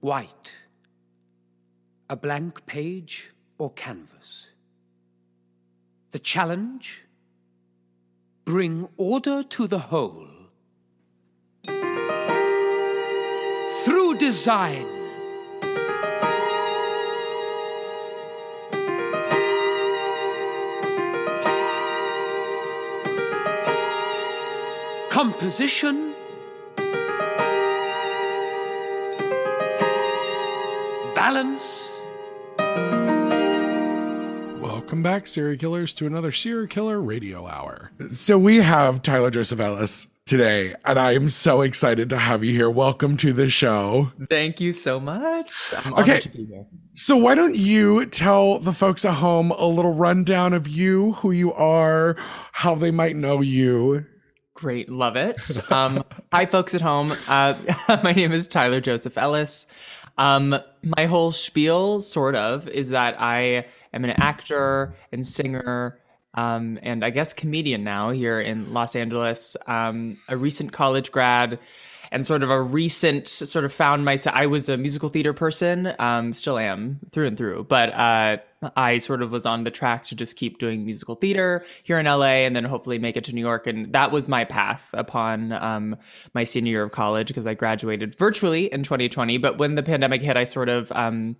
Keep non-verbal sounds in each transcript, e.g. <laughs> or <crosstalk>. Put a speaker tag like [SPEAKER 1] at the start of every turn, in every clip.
[SPEAKER 1] white, a blank page or canvas. The challenge bring order to the whole. Through design, composition, balance.
[SPEAKER 2] Welcome back, serial killers, to another serial killer radio hour. So we have Tyler Joseph Ellis today, and I am so excited to have you here. Welcome to the show.
[SPEAKER 3] Thank you so much. I'm
[SPEAKER 2] Okay.
[SPEAKER 3] honored to be here.
[SPEAKER 2] So why don't you tell the folks at home a little rundown of you, who you are, how they might know you?
[SPEAKER 3] Great, love it. Um, hi, folks at home. Uh, <laughs> my name is Tyler Joseph Ellis. Um, my whole spiel, sort of, is that I am an actor and singer, um, and I guess comedian now here in Los Angeles. Um, a recent college grad, and sort of a recent sort of found myself. I was a musical theater person, um, still am through and through, but uh, I sort of was on the track to just keep doing musical theater here in LA, and then hopefully make it to New York. And that was my path upon um, my senior year of college because I graduated virtually in 2020. But when the pandemic hit, I sort of um,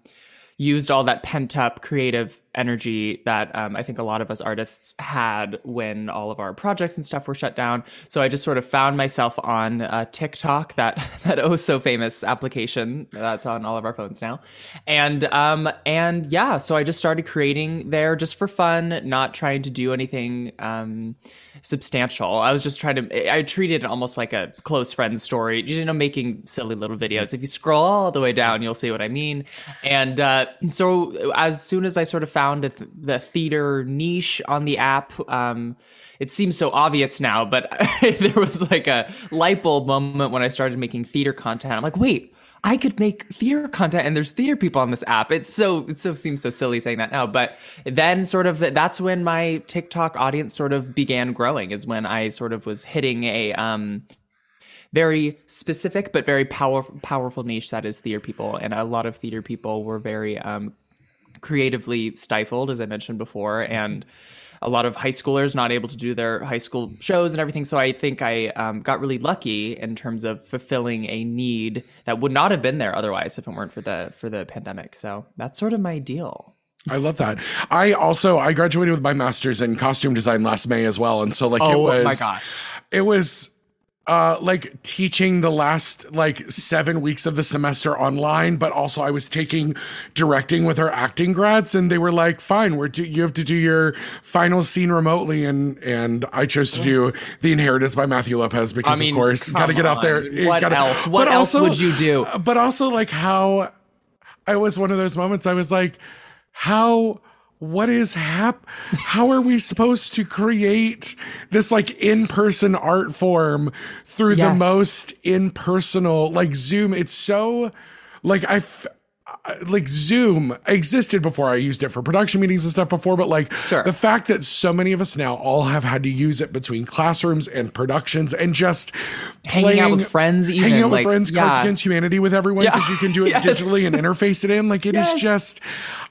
[SPEAKER 3] used all that pent up creative energy that um, I think a lot of us artists had when all of our projects and stuff were shut down. So I just sort of found myself on uh, TikTok, that <laughs> that oh so famous application that's on all of our phones now, and um and yeah, so I just started creating there just for fun, not trying to do anything. Um, substantial. I was just trying to I treated it almost like a close friend story, you know, making silly little videos. If you scroll all the way down, you'll see what I mean. And uh, so as soon as I sort of found th- the theater niche on the app, um, it seems so obvious now, but <laughs> there was like a light bulb moment when I started making theater content. I'm like, wait, I could make theater content and there's theater people on this app. It's so it so seems so silly saying that now, but then sort of that's when my TikTok audience sort of began growing is when I sort of was hitting a um very specific but very power, powerful niche that is theater people and a lot of theater people were very um creatively stifled as I mentioned before and a lot of high schoolers not able to do their high school shows and everything. So I think I um, got really lucky in terms of fulfilling a need that would not have been there otherwise if it weren't for the for the pandemic. So that's sort of my deal.
[SPEAKER 2] I love that. I also I graduated with my master's in costume design last May as well, and so like it
[SPEAKER 3] Oh
[SPEAKER 2] was
[SPEAKER 3] my gosh.
[SPEAKER 2] it was uh like teaching the last like 7 weeks of the semester online but also I was taking directing with our acting grads and they were like fine we're do- you have to do your final scene remotely and and I chose to do The Inheritance by Matthew Lopez because
[SPEAKER 3] I mean,
[SPEAKER 2] of course got to get out there.
[SPEAKER 3] What
[SPEAKER 2] gotta-
[SPEAKER 3] else? What else
[SPEAKER 2] also-
[SPEAKER 3] would you do?
[SPEAKER 2] but also like how I was one of those moments I was like, how what is hap how are we supposed to create this like in-person art form through the most impersonal like zoom it's so like i f- uh, like zoom existed before i used it for production meetings and stuff before but like
[SPEAKER 3] Sure.
[SPEAKER 2] the fact that so many of us now all have had to use it between classrooms and productions and just
[SPEAKER 3] Hanging out with friends even,
[SPEAKER 2] hanging out
[SPEAKER 3] like,
[SPEAKER 2] with friends cards against humanity with everyone
[SPEAKER 3] Yeah.
[SPEAKER 2] because you can do it <laughs>
[SPEAKER 3] Yes.
[SPEAKER 2] digitally and interface it in like it is
[SPEAKER 3] Yes.
[SPEAKER 2] just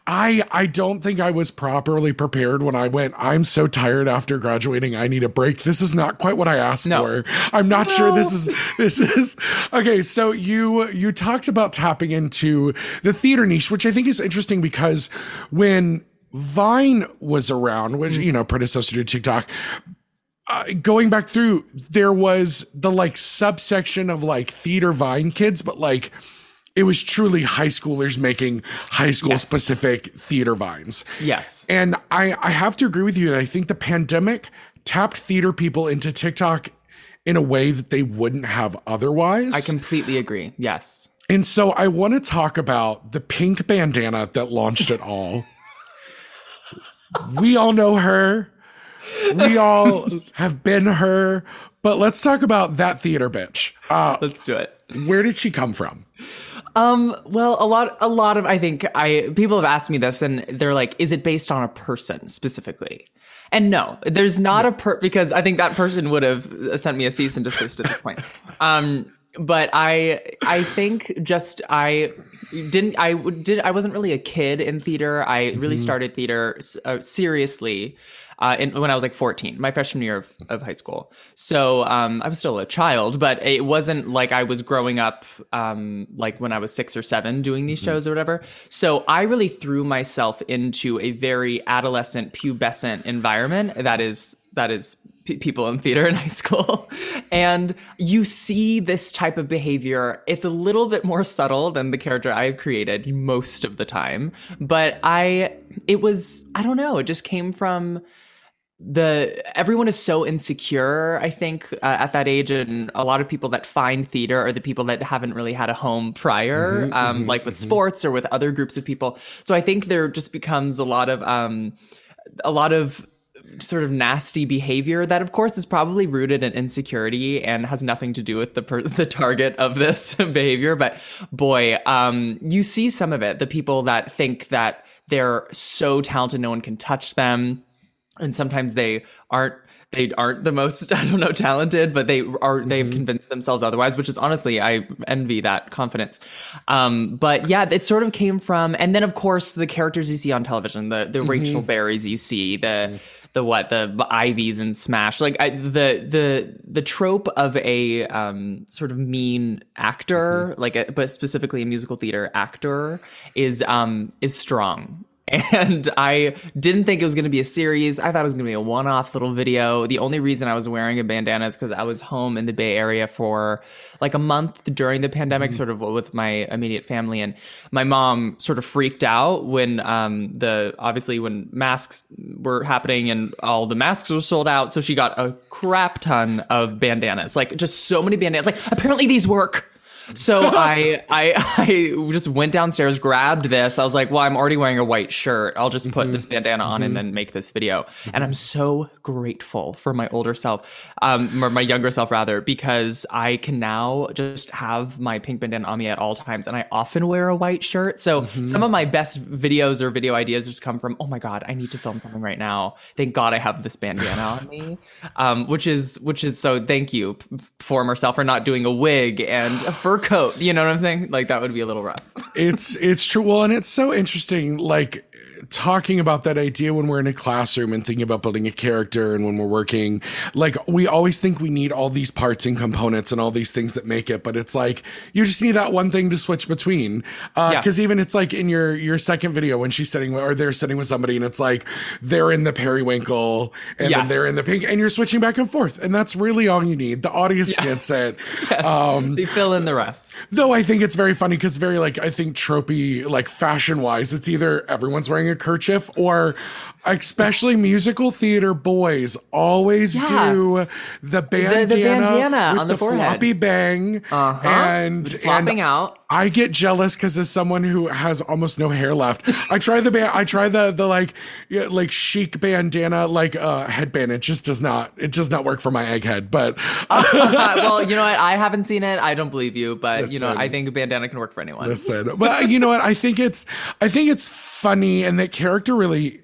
[SPEAKER 2] i i don't think i was properly prepared when i went i'm so tired after graduating i need a break. This is not quite what i asked
[SPEAKER 3] No.
[SPEAKER 2] for. I'm not sure this is this is okay so you you talked about tapping into the theater niche which i think is interesting because when vine was around which you know predecessor to tiktok uh, going back through, there was the like subsection of like theater vine kids, but like it was truly high schoolers making high school
[SPEAKER 3] Yes.
[SPEAKER 2] specific theater vines.
[SPEAKER 3] Yes.
[SPEAKER 2] And I, I have to agree with you that I think the pandemic tapped theater people into TikTok in a way that they wouldn't have otherwise.
[SPEAKER 3] I completely agree. Yes.
[SPEAKER 2] and so I want to talk about the pink bandana that launched it all. we all know her. We all have been her. But let's talk about that theater bitch. Uh,
[SPEAKER 3] Let's do it.
[SPEAKER 2] where did she come from?
[SPEAKER 3] Um, well, a lot, a lot of, I think I, people have asked me this and they're like, is it based on a person specifically? And no, there's not a per, because I think that person would have sent me a cease and desist at this point. Um, but I I think just I didn't I did I wasn't really a kid in theater. I really started theater uh, seriously uh, in, when I was like 14, my freshman year of, of high school. So um, I was still a child, but it wasn't like I was growing up um, like when I was six or seven doing these shows or whatever. So I really threw myself into a very adolescent, pubescent environment that is that is p- people in theater in high school <laughs> and you see this type of behavior it's a little bit more subtle than the character i've created most of the time but i it was i don't know it just came from the everyone is so insecure i think uh, at that age and a lot of people that find theater are the people that haven't really had a home prior um, like with sports or with other groups of people. So i think there just becomes a lot of um, a lot of sort of nasty behavior that of course is probably rooted in insecurity and has nothing to do with the per- <laughs> the target of this <laughs> behavior. But boy um you see some of it the people that think that they're so talented no one can touch them. And sometimes they aren't they aren't the most <laughs> i don't know talented but they are they've convinced themselves otherwise which is honestly i envy that confidence. Um but yeah it sort of came from and then of course the characters you see on television the the rachel berries you see the the what the ivies and smash like I, the the the trope of a um sort of mean actor like a, but specifically a musical theater actor is um is strong and I didn't think it was going to be a series. I thought it was going to be a one-off little video. The only reason I was wearing a bandana is because I was home in the Bay Area for like a month during the pandemic, sort of with my immediate family, and my mom sort of freaked out when um, the obviously when masks were happening and all the masks were sold out. So she got a crap ton of bandanas, like just so many bandanas. Like apparently these work. So <laughs> I, I I just went downstairs, grabbed this. I was like, well, I'm already wearing a white shirt. I'll just put this mm-hmm. bandana on and mm-hmm. then make this video. And I'm mm-hmm. so grateful for my older self, um, or my younger self rather, because I can now just have my pink bandana on me at all times. And I often wear a white shirt. So some of my best videos or video ideas just come from, oh my God, I need to film something right now. Thank God I have this bandana on me. <laughs> Um, which is which is so thank you, former self, for not doing a wig and uh, a coat. You know what I'm saying? Like that would be a little rough.
[SPEAKER 2] it's it's true well and it's so interesting like talking about that idea when we're in a classroom and thinking about building a character and when we're working. Like we always think we need all these parts and components and all these things that make it but it's like you just need that one thing to switch between. Uh
[SPEAKER 3] Yeah.
[SPEAKER 2] because even it's like in your your second video when she's sitting or they're sitting with somebody and it's like they're in the periwinkle and then they're in the pink and you're switching back and forth and that's really all you need. The audience gets it. <laughs> Um
[SPEAKER 3] they fill in the rest.
[SPEAKER 2] Though I think it's very funny because very like I think tropey like fashion wise, it's either everyone's wearing a kerchief or especially musical theater boys always
[SPEAKER 3] Yeah.
[SPEAKER 2] do the bandana, the
[SPEAKER 3] bandana
[SPEAKER 2] with
[SPEAKER 3] on the forehead.
[SPEAKER 2] floppy bang
[SPEAKER 3] Uh-huh.
[SPEAKER 2] and
[SPEAKER 3] Flopping out.
[SPEAKER 2] I get jealous because as someone who has almost no hair left, I try the band. I try the the like yeah, like chic bandana like uh headband. It just does not. It does not work for my egghead. But <laughs>
[SPEAKER 3] well, you know what? I haven't seen it. I don't believe you, but you know, I think a bandana can work for anyone.
[SPEAKER 2] Listen, but you know what? I think it's I think it's funny, and that character really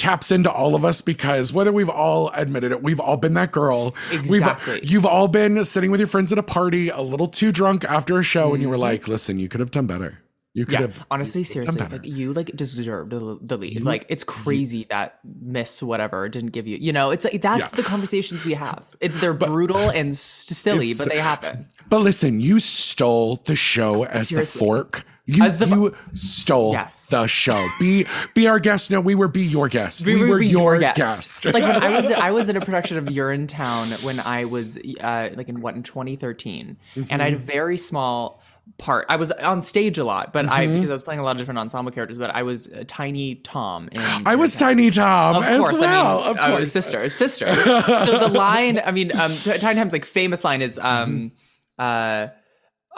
[SPEAKER 2] taps into all of us because whether we've all admitted it, we've all been that girl.
[SPEAKER 3] Exactly.
[SPEAKER 2] We've you've all been sitting with your friends at a party, a little too drunk after a show, and you were
[SPEAKER 3] Mm-hmm.
[SPEAKER 2] like, "Listen, you could have done better. You could
[SPEAKER 3] Yeah,
[SPEAKER 2] have."
[SPEAKER 3] honestly, seriously, it's like you like deserved the, the lead. like it's crazy that Miss whatever didn't give you. You know, it's like that's
[SPEAKER 2] Yeah.
[SPEAKER 3] the conversations we have. <laughs> It, they're brutal and silly, but they happen.
[SPEAKER 2] But listen, you stole the show <laughs> as
[SPEAKER 3] Seriously.
[SPEAKER 2] the fork. You,
[SPEAKER 3] the-
[SPEAKER 2] you stole
[SPEAKER 3] Yes.
[SPEAKER 2] the show. Be be our guest. No, we were be your guest. We, were,
[SPEAKER 3] be
[SPEAKER 2] your guest.
[SPEAKER 3] like when I was I was in a production of Urinetown when I was uh, like in what in 2013, and I had a very small part. I was on stage a lot, but I because I was playing a lot of different ensemble characters. But I was uh, Tiny Tom. In <gasps>
[SPEAKER 2] I was. Tiny Tom
[SPEAKER 3] Of
[SPEAKER 2] as
[SPEAKER 3] course,
[SPEAKER 2] well.
[SPEAKER 3] I mean,
[SPEAKER 2] of course.
[SPEAKER 3] sister, sister. so the <laughs> line, I mean, um, Tiny Tom's like famous line is, um, uh,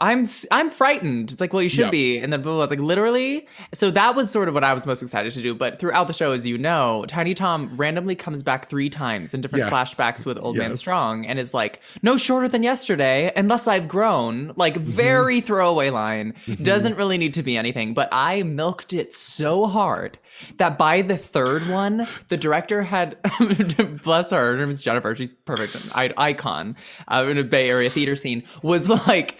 [SPEAKER 3] I'm I'm frightened. It's like, well, you should
[SPEAKER 2] Yeah.
[SPEAKER 3] be, and then blah, blah, blah. It's like literally. So that was sort of what I was most excited to do. But throughout the show, as you know, Tiny Tom randomly comes back three times in different
[SPEAKER 2] Yes.
[SPEAKER 3] flashbacks with Old Man Strong, and is like, no shorter than yesterday, unless I've grown. Like
[SPEAKER 2] Mm-hmm.
[SPEAKER 3] very throwaway line. Doesn't really need to be anything, but I milked it so hard that by the third one, the director had, <laughs> bless her, her name is Jennifer, she's perfect, an i- icon uh, in a Bay Area theater scene, was like,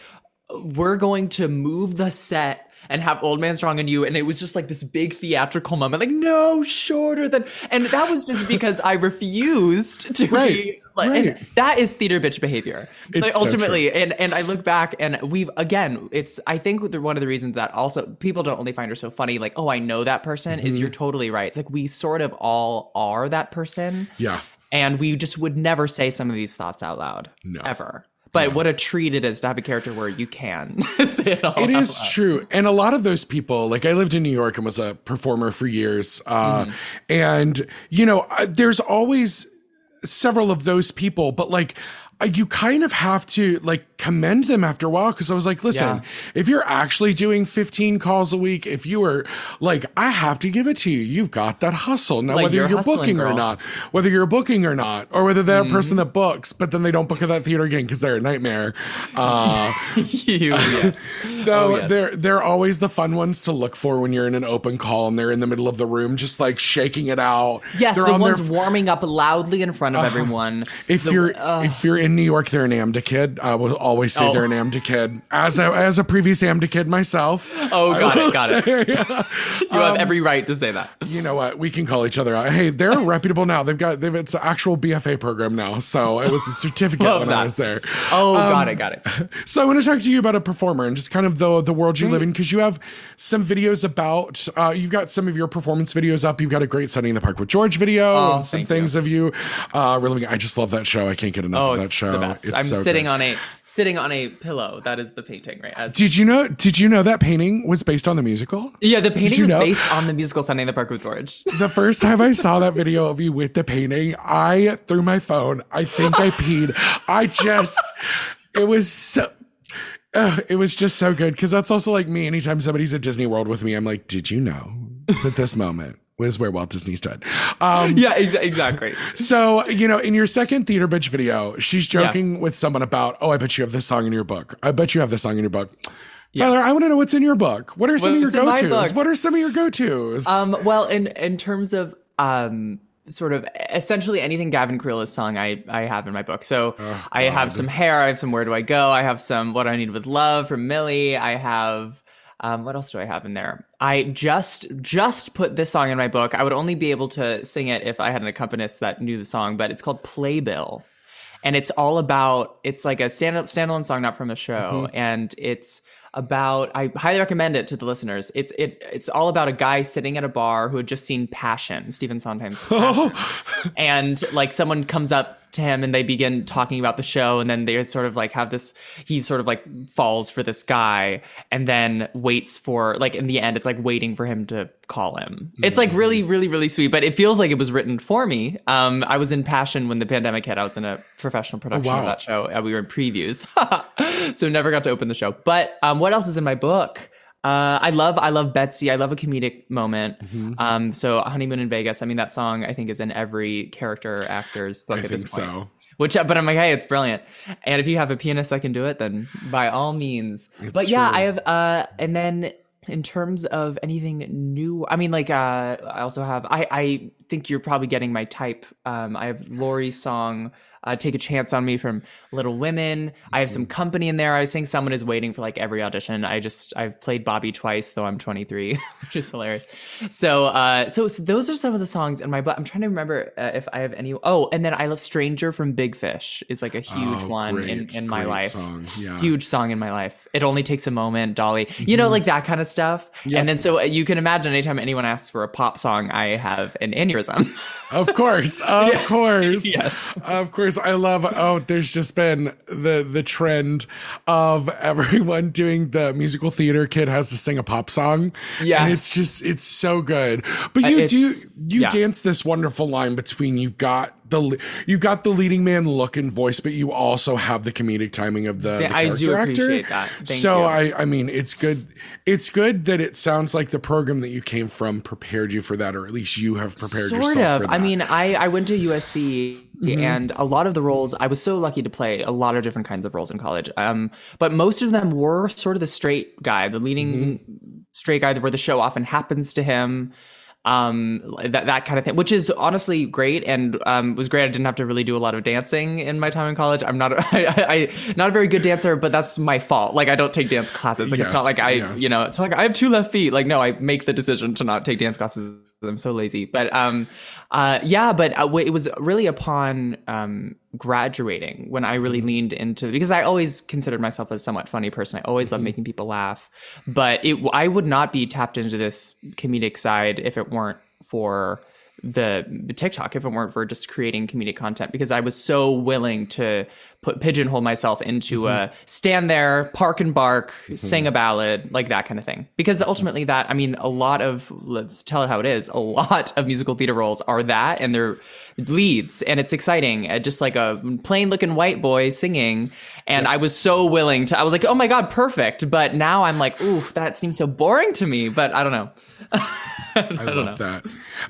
[SPEAKER 3] we're going to move the set and have Old Man Strong and You. And it was just like this big theatrical moment, like, no, shorter than. And that was just because I refused to
[SPEAKER 2] Right,
[SPEAKER 3] be. Like,
[SPEAKER 2] right.
[SPEAKER 3] that is theater bitch behavior.
[SPEAKER 2] It's
[SPEAKER 3] like
[SPEAKER 2] so
[SPEAKER 3] ultimately, and and I look back and we've again, it's I think one of the reasons that also people don't only find her so funny, like oh I know that person, is
[SPEAKER 2] Mm-hmm.
[SPEAKER 3] you're totally right. It's like we sort of all are that person,
[SPEAKER 2] Yeah.
[SPEAKER 3] and we just would never say some of these thoughts out loud,
[SPEAKER 2] No.
[SPEAKER 3] ever. But what a treat it is to have a character where you can <laughs> say it all.
[SPEAKER 2] It is
[SPEAKER 3] loud.
[SPEAKER 2] true. And a lot of those people, like I lived in New York and was a performer for years. Uh,
[SPEAKER 3] Mm-hmm.
[SPEAKER 2] And, you know, uh, there's always several of those people, but like, uh, you kind of have to like commend them after a while because I was like, listen,
[SPEAKER 3] Yeah.
[SPEAKER 2] if you're actually doing 15 calls a week, if you are like, I have to give it to you. You've got that hustle. Now,
[SPEAKER 3] Like,
[SPEAKER 2] whether
[SPEAKER 3] you're
[SPEAKER 2] you're, booking or not, whether you're booking or not, or whether they're
[SPEAKER 3] Mm-hmm.
[SPEAKER 2] person that books, but then they don't book at that theater again because they're a nightmare. Uh, <laughs>
[SPEAKER 3] you.
[SPEAKER 2] Though <laughs>
[SPEAKER 3] Oh, yes.
[SPEAKER 2] they're they're always the fun ones to look for when you're in an open call and they're in the middle of the room, just like shaking it out.
[SPEAKER 3] Yes,
[SPEAKER 2] they're
[SPEAKER 3] the
[SPEAKER 2] on
[SPEAKER 3] ones warming up loudly in front of everyone.
[SPEAKER 2] if
[SPEAKER 3] The-
[SPEAKER 2] you're if you're in New York, they're an AMDA kid. I will always say
[SPEAKER 3] Oh.
[SPEAKER 2] they're an AMDA kid. As a as a previous AMDA kid myself.
[SPEAKER 3] Oh, got it, got it.
[SPEAKER 2] say, <laughs>
[SPEAKER 3] you have every right to say that.
[SPEAKER 2] you know what? We can call each other out. Hey, they're <laughs> reputable now. They've got they've it's an actual BFA program now. So it was a certificate when I was there.
[SPEAKER 3] Oh,
[SPEAKER 2] Um,
[SPEAKER 3] got it, got it. <laughs>
[SPEAKER 2] So I want to talk to you about a performer and just kind of the the world you live in because you have some videos about uh, you've got some of your performance videos up. You've got a great Sunday in the Park with George video
[SPEAKER 3] Oh,
[SPEAKER 2] and some things of you. Uh, really, I just love that show. I can't get enough
[SPEAKER 3] Oh,
[SPEAKER 2] of that show.
[SPEAKER 3] the best.
[SPEAKER 2] It's
[SPEAKER 3] I'm
[SPEAKER 2] so
[SPEAKER 3] sitting
[SPEAKER 2] good.
[SPEAKER 3] on a sitting on a pillow. That is the painting, right? As
[SPEAKER 2] Did you know? Did you know that painting was based on the musical?
[SPEAKER 3] yeah, the painting was
[SPEAKER 2] know?
[SPEAKER 3] based on the musical Sunday in the Park with George. <laughs>
[SPEAKER 2] The first time I saw that video of you with the painting, I threw my phone. I think I peed. I just, it was so. uh, it was just so good because that's also like me. Anytime somebody's at Disney World with me, I'm like, "Did you know that this moment was where Walt Disney stood?" Um, <laughs>
[SPEAKER 3] yeah, exa- exactly.
[SPEAKER 2] so you know, in your second theater bitch video, she's joking with someone about, "Oh, I bet you have this song in your book. I bet you have this song in your book." Tyler, I want to know what's in your book. What are some of your
[SPEAKER 3] my
[SPEAKER 2] go-tos? What are some of your go-tos?
[SPEAKER 3] Um, well, in in terms of um, sort of essentially anything Gavin Creel has sung, I I have in my book. So
[SPEAKER 2] Oh,
[SPEAKER 3] I have some hair. I have some Where Do I Go? I have some What I Need with Love from Millie. I have. Um, what else do I have in there? I just just put this song in my book. I would only be able to sing it if I had an accompanist that knew the song, but it's called Playbill, and it's all about. It's like a stand standalone song, not from a show,
[SPEAKER 2] Mm-hmm.
[SPEAKER 3] and it's about. I highly recommend it to the listeners. It's it it's all about a guy sitting at a bar who had just seen Passion, Stephen Sondheim's <laughs> Passion, and like someone comes up to him and they begin talking about the show and then they sort of like have this he sort of like falls for this guy and then waits for like in the end it's like waiting for him to call him. It's like really really really sweet but it feels like it was written for me. Um i was in passion when the pandemic hit. I was in a professional production
[SPEAKER 2] wow.
[SPEAKER 3] of that show we were in previews. <laughs> So never got to open the show. But um what else is in my book uh, I love I love Betsy. I love a comedic moment.
[SPEAKER 2] Mm-hmm.
[SPEAKER 3] Um, so honeymoon in Vegas. I mean, that song I think is in every character actor's book
[SPEAKER 2] I
[SPEAKER 3] at
[SPEAKER 2] think
[SPEAKER 3] this point.
[SPEAKER 2] so.
[SPEAKER 3] Which, but I'm like, hey, it's brilliant. And if you have a pianist that can do it, then by all means. but yeah,
[SPEAKER 2] true.
[SPEAKER 3] I have. Uh, and then in terms of anything new, I mean, like, uh, I also have. I I think you're probably getting my type. Um, I have Laurie's song. Uh, Take a chance on me from Little Women. I have
[SPEAKER 2] Mm-hmm.
[SPEAKER 3] some company in there. I sing someone is waiting for like every audition. I just I've played Bobby twice, though I'm 23, <laughs> which is hilarious. So uh, so, so those are some of the songs in my. But I'm trying to remember uh, if I have any. Oh, and then I love Stranger from Big Fish is like a huge
[SPEAKER 2] Oh,
[SPEAKER 3] one in
[SPEAKER 2] great,
[SPEAKER 3] in my life.
[SPEAKER 2] song, yeah.
[SPEAKER 3] Huge song in my life. It only takes a moment, Dolly. You know, like that kind of stuff. And then so uh, you can imagine anytime anyone asks for a pop song, I have an aneurysm.
[SPEAKER 2] Of course, <laughs> of course,
[SPEAKER 3] Yes.
[SPEAKER 2] of course. I love. Oh, there's just been the the trend of everyone doing the musical theater kid has to sing a pop song.
[SPEAKER 3] Yeah.
[SPEAKER 2] and it's just it's so good. But
[SPEAKER 3] Uh,
[SPEAKER 2] you do you
[SPEAKER 3] yeah.
[SPEAKER 2] dance this wonderful line between you've got the you've got the leading man look and voice, but you also have the comedic timing of the, the
[SPEAKER 3] I
[SPEAKER 2] character
[SPEAKER 3] do
[SPEAKER 2] actor.
[SPEAKER 3] appreciate that. Thank
[SPEAKER 2] so
[SPEAKER 3] you.
[SPEAKER 2] I I mean it's good. It's good that it sounds like the program that you came from prepared you for that, or at least you have prepared
[SPEAKER 3] sort
[SPEAKER 2] yourself
[SPEAKER 3] of i mean i i went to usc and a lot of the roles i was so lucky to play a lot of different kinds of roles in college um but most of them were sort of the straight guy the leading straight guy where the show often happens to him um that that kind of thing which is honestly great. And um was great. I didn't have to really do a lot of dancing in my time in college. I'm not a, <laughs> I, I not a very good dancer but that's my fault. Like i don't take dance classes. Like it's not like i
[SPEAKER 2] yes.
[SPEAKER 3] you know it's not like i have two left feet. Like no i make the decision to not take dance classes i'm so lazy. But um uh yeah but uh, it was really upon um graduating when i really leaned into because i always considered myself a somewhat funny person. I always loved making people laugh. But it i would not be tapped into this comedic side if it weren't for the the TikTok if it weren't for just creating comedic content because I was so willing to put pigeonhole myself into a stand there, park and bark, sing a ballad, like that kind of thing. Because ultimately that I mean a lot of let's tell it how it is, a lot of musical theater roles are that and they're leads and it's exciting. uh, Just like a plain looking white boy singing and I was so willing to I was like, "Oh my god, perfect." But now I'm like, "Ooh, that seems so boring to me." But I don't know. <laughs>
[SPEAKER 2] I, love that.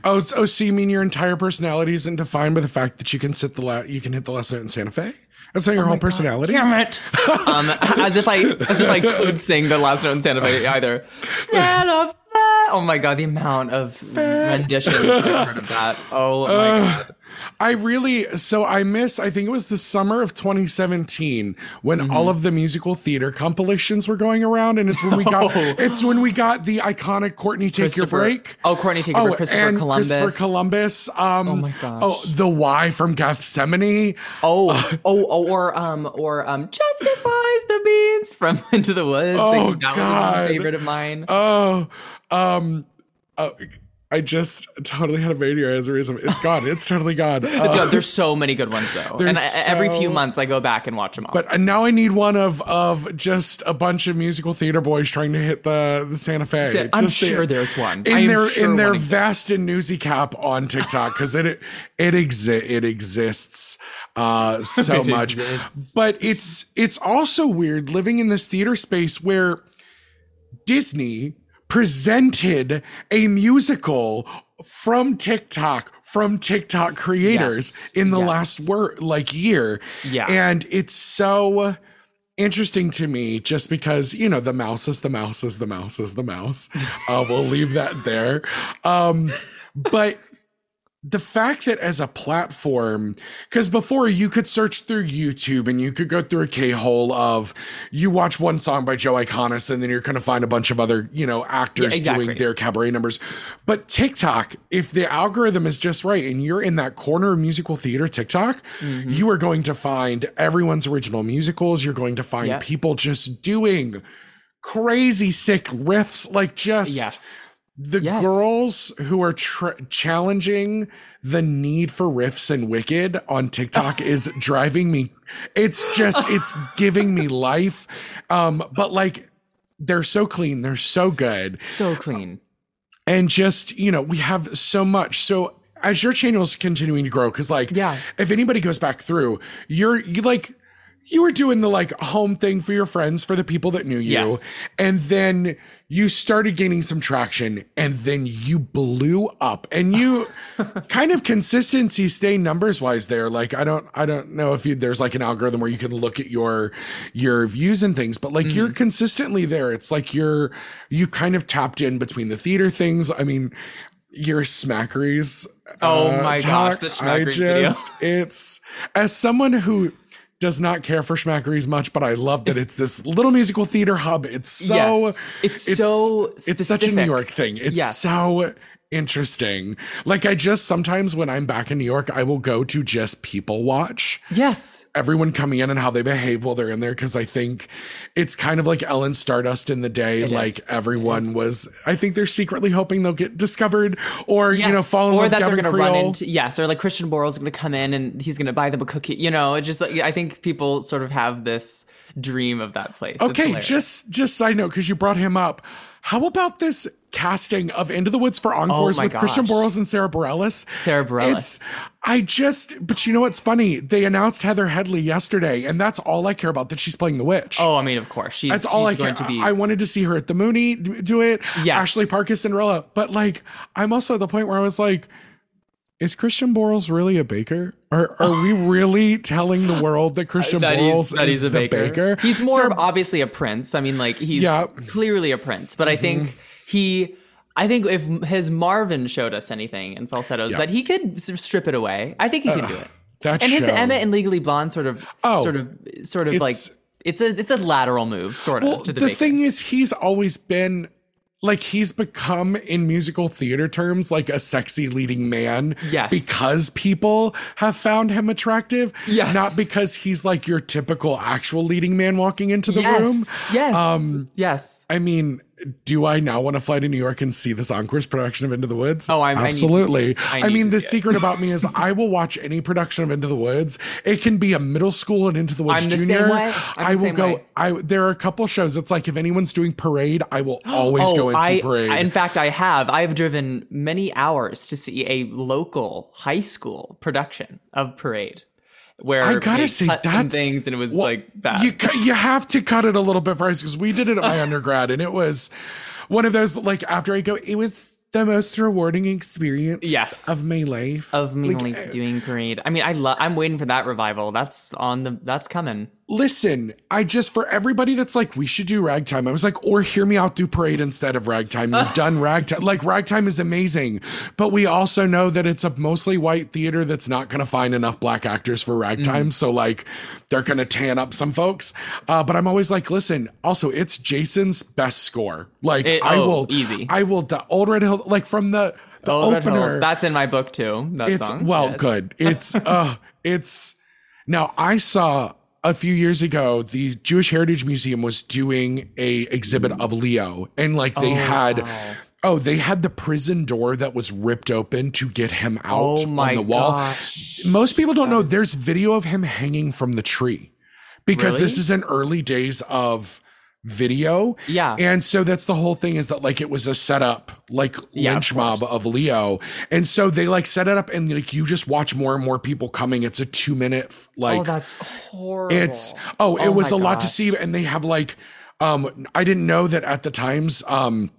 [SPEAKER 2] Oh, so, oh, so you mean your entire personality isn't defined by the fact that you can sit the la- you can hit the last note in Santa Fe? That's not your whole personality.
[SPEAKER 3] Damn it! <laughs> um, as if I, as if I could sing the last note in Santa Fe either. Santa Fe. Oh my god, the amount of renditions I've heard of that. Oh my god.
[SPEAKER 2] I really so I miss I think it was the summer of 2017 when
[SPEAKER 3] Mm-hmm.
[SPEAKER 2] all of the musical theater compilations were going around and it's when we got <laughs>
[SPEAKER 3] Oh.
[SPEAKER 2] it's when we got the iconic Courtney Take Your Break.
[SPEAKER 3] Oh, Courtney Take Your Break, Christopher
[SPEAKER 2] and
[SPEAKER 3] Columbus.
[SPEAKER 2] Christopher Columbus. Um, oh
[SPEAKER 3] my gosh.
[SPEAKER 2] Oh, the Y from Gethsemane.
[SPEAKER 3] Oh, oh, oh, or um, or um, justifies the beans from Into the Woods.
[SPEAKER 2] Oh,
[SPEAKER 3] that
[SPEAKER 2] God.
[SPEAKER 3] was a favorite of mine.
[SPEAKER 2] Oh, um, uh, I just totally had a mania as a reason. It's gone. It's totally gone. <laughs> Uh,
[SPEAKER 3] there's so many good ones though, and I, every few months I go back and watch them all.
[SPEAKER 2] but uh, now I need one of of just a bunch of musical theater boys trying to hit the the Santa Fe.
[SPEAKER 3] I'm
[SPEAKER 2] Just the-
[SPEAKER 3] sure there's one.
[SPEAKER 2] in their
[SPEAKER 3] sure
[SPEAKER 2] in their vast and newsy cap on TikTok because it it exi- it exists uh <laughs> so
[SPEAKER 3] It
[SPEAKER 2] much.
[SPEAKER 3] exists.
[SPEAKER 2] But it's it's also weird living in this theater space where Disney presented a musical from TikTok from TikTok creators
[SPEAKER 3] Yes,
[SPEAKER 2] in the
[SPEAKER 3] yes.
[SPEAKER 2] last word like year.
[SPEAKER 3] Yeah.
[SPEAKER 2] And it's so interesting to me just because, you know, the mouse is the mouse is the mouse is the mouse. Uh, we'll leave that there. Um, but the fact that as a platform, because before you could search through YouTube and you could go through a K hole of you watch one song by Joe Iconis and then you're going to find a bunch of other, you know, actors
[SPEAKER 3] Yeah, exactly.
[SPEAKER 2] doing their cabaret numbers. But TikTok, if the algorithm is just right and you're in that corner of musical theater TikTok,
[SPEAKER 3] Mm-hmm.
[SPEAKER 2] you are going to find everyone's original musicals. You're going to find
[SPEAKER 3] Yep.
[SPEAKER 2] people just doing crazy sick riffs, like just
[SPEAKER 3] yes.
[SPEAKER 2] The
[SPEAKER 3] Yes.
[SPEAKER 2] girls who are tr- challenging the need for riffs and wicked on TikTok <laughs> is driving me. It's just, it's giving me life. Um, but like, they're so clean, they're so good.
[SPEAKER 3] So clean.
[SPEAKER 2] And just, you know, we have so much. So as your channel is continuing to grow, because like,
[SPEAKER 3] Yeah.
[SPEAKER 2] if anybody goes back through, you're, you like, you were doing the like home thing for your friends, for the people that knew you.
[SPEAKER 3] Yes.
[SPEAKER 2] And then you started gaining some traction and then you blew up and you <laughs> kind of consistency stay numbers wise there. Like, I don't, I don't know if you, there's like an algorithm where you can look at your, your views and things, but like you're
[SPEAKER 3] Mm-hmm.
[SPEAKER 2] consistently there. It's like you're, you kind of tapped in between the theater things. I mean, your Schmackary's.
[SPEAKER 3] Oh
[SPEAKER 2] uh,
[SPEAKER 3] my gosh,
[SPEAKER 2] talk,
[SPEAKER 3] the
[SPEAKER 2] I
[SPEAKER 3] Schmackary's video.
[SPEAKER 2] just, it's as someone who does not care for Schmackary's much, but I love that it's this little musical theater hub. It's so
[SPEAKER 3] Yes. It's so
[SPEAKER 2] it's such a New. York thing. It's
[SPEAKER 3] Yes.
[SPEAKER 2] so interesting. Like I just sometimes when I'm back in New York, I will go to just people watch
[SPEAKER 3] Yes.
[SPEAKER 2] everyone coming in and how they behave while they're in there because I think it's kind of like Ellen's Stardust in the day.
[SPEAKER 3] It
[SPEAKER 2] like
[SPEAKER 3] is.
[SPEAKER 2] everyone was, I think they're secretly hoping they'll get discovered or you know
[SPEAKER 3] Yes.
[SPEAKER 2] fall in
[SPEAKER 3] or
[SPEAKER 2] love
[SPEAKER 3] that
[SPEAKER 2] with
[SPEAKER 3] they're going to run into yes, or like Christian Borle's going to come in and he's going to buy them a cookie. You know, it just like I think people sort of have this dream of that place.
[SPEAKER 2] Okay, just just side note because you brought him up. How about this casting of Into the Woods for Encores
[SPEAKER 3] Oh
[SPEAKER 2] with Christian
[SPEAKER 3] gosh.
[SPEAKER 2] Borles and Sarah Bareilles?
[SPEAKER 3] Sarah Bareilles.
[SPEAKER 2] It's I just but you know what's funny? They announced Heather Headley yesterday, and that's all I care about that she's playing the witch.
[SPEAKER 3] Oh, I mean, of course, she's,
[SPEAKER 2] That's all I care.
[SPEAKER 3] going to be.
[SPEAKER 2] I wanted to see her at the Muny do it.
[SPEAKER 3] Yes.
[SPEAKER 2] Ashley Park as Cinderella. But like, I'm also at the point where I was like, is Christian Borles really a baker? Or are we <laughs> really telling the world that Christian
[SPEAKER 3] that
[SPEAKER 2] Borles
[SPEAKER 3] that
[SPEAKER 2] is
[SPEAKER 3] he's a
[SPEAKER 2] the
[SPEAKER 3] baker.
[SPEAKER 2] baker?
[SPEAKER 3] He's more
[SPEAKER 2] Sarah-
[SPEAKER 3] obviously a prince. I mean, like he's
[SPEAKER 2] Yeah. Mm-hmm.
[SPEAKER 3] clearly a prince, but I think he I think if his Marvin showed us anything in falsettos,
[SPEAKER 2] Yeah.
[SPEAKER 3] that he could strip it away. I think he can do it.
[SPEAKER 2] That
[SPEAKER 3] And his
[SPEAKER 2] show-
[SPEAKER 3] Emmett and Legally Blonde sort of,
[SPEAKER 2] Oh,
[SPEAKER 3] sort of, sort of like
[SPEAKER 2] it's-
[SPEAKER 3] it's a it's a lateral move, sort of
[SPEAKER 2] Well,
[SPEAKER 3] to the,
[SPEAKER 2] the thing is, he's always been like he's become in musical theater terms like a sexy leading man
[SPEAKER 3] Yes.
[SPEAKER 2] because people have found him attractive
[SPEAKER 3] Yes.
[SPEAKER 2] not because he's like your typical actual leading man walking into the
[SPEAKER 3] yes,
[SPEAKER 2] room
[SPEAKER 3] yes,
[SPEAKER 2] Um,
[SPEAKER 3] yes.
[SPEAKER 2] i mean do i now want to fly to new york and see this encores production of into the woods?
[SPEAKER 3] Oh, I'm- I
[SPEAKER 2] absolutely.
[SPEAKER 3] see- I
[SPEAKER 2] I, mean the secret about me <laughs> is i will watch any production of into the woods. It can be a middle school and into the woods
[SPEAKER 3] I'm the
[SPEAKER 2] junior.
[SPEAKER 3] I'm
[SPEAKER 2] i
[SPEAKER 3] the
[SPEAKER 2] will go
[SPEAKER 3] way.
[SPEAKER 2] i there are a couple shows. It's like if anyone's doing parade i will <gasps> always oh, go and see
[SPEAKER 3] Oh, I,
[SPEAKER 2] parade.
[SPEAKER 3] I- in fact, I have. I have driven many hours to see a local high school production of Parade, where
[SPEAKER 2] I gotta say
[SPEAKER 3] cut
[SPEAKER 2] that's
[SPEAKER 3] things, and it was
[SPEAKER 2] well,
[SPEAKER 3] like bad.
[SPEAKER 2] You you have to cut it a little bit first because we did it at my <laughs> undergrad and it was one of those like after I go it was the most rewarding experience
[SPEAKER 3] Yes.
[SPEAKER 2] of my life
[SPEAKER 3] of me
[SPEAKER 2] Like,
[SPEAKER 3] like, eh. doing Parade. I mean, I love. I'm waiting for that revival. That's on the. That's coming.
[SPEAKER 2] Listen I just for everybody that's like we should do ragtime I was like or hear me out do parade instead of ragtime you've <laughs> done ragtime like ragtime is amazing but we also know that it's a mostly white theater that's not going to find enough black actors for ragtime
[SPEAKER 3] Mm.
[SPEAKER 2] so like they're going to tan up some folks uh, but I'm always like listen also it's Jason's best score like
[SPEAKER 3] It-
[SPEAKER 2] I
[SPEAKER 3] oh,
[SPEAKER 2] will
[SPEAKER 3] easy.
[SPEAKER 2] I will the old red hill like from the the
[SPEAKER 3] Old
[SPEAKER 2] opener.
[SPEAKER 3] That's in my book too. That
[SPEAKER 2] it's
[SPEAKER 3] song.
[SPEAKER 2] well
[SPEAKER 3] Yes.
[SPEAKER 2] good it's <laughs> uh it's now i saw a few years ago the jewish heritage museum was doing a exhibit of leo and like they had
[SPEAKER 3] wow.
[SPEAKER 2] oh they had the prison door that was ripped open to get him out
[SPEAKER 3] Oh
[SPEAKER 2] on the wall
[SPEAKER 3] gosh.
[SPEAKER 2] most people don't know there's video of him hanging from the tree because this is in early days of video
[SPEAKER 3] Yeah.
[SPEAKER 2] and so that's the whole thing is that like it was a setup like
[SPEAKER 3] Yeah, of
[SPEAKER 2] lynch mob of Leo. And so they like set it up and like you just watch more and more people coming. It's a two minute like
[SPEAKER 3] oh, that's horrible.
[SPEAKER 2] it's oh, it
[SPEAKER 3] Oh
[SPEAKER 2] was a
[SPEAKER 3] my
[SPEAKER 2] lot to see. And they have like um I didn't know that at the times um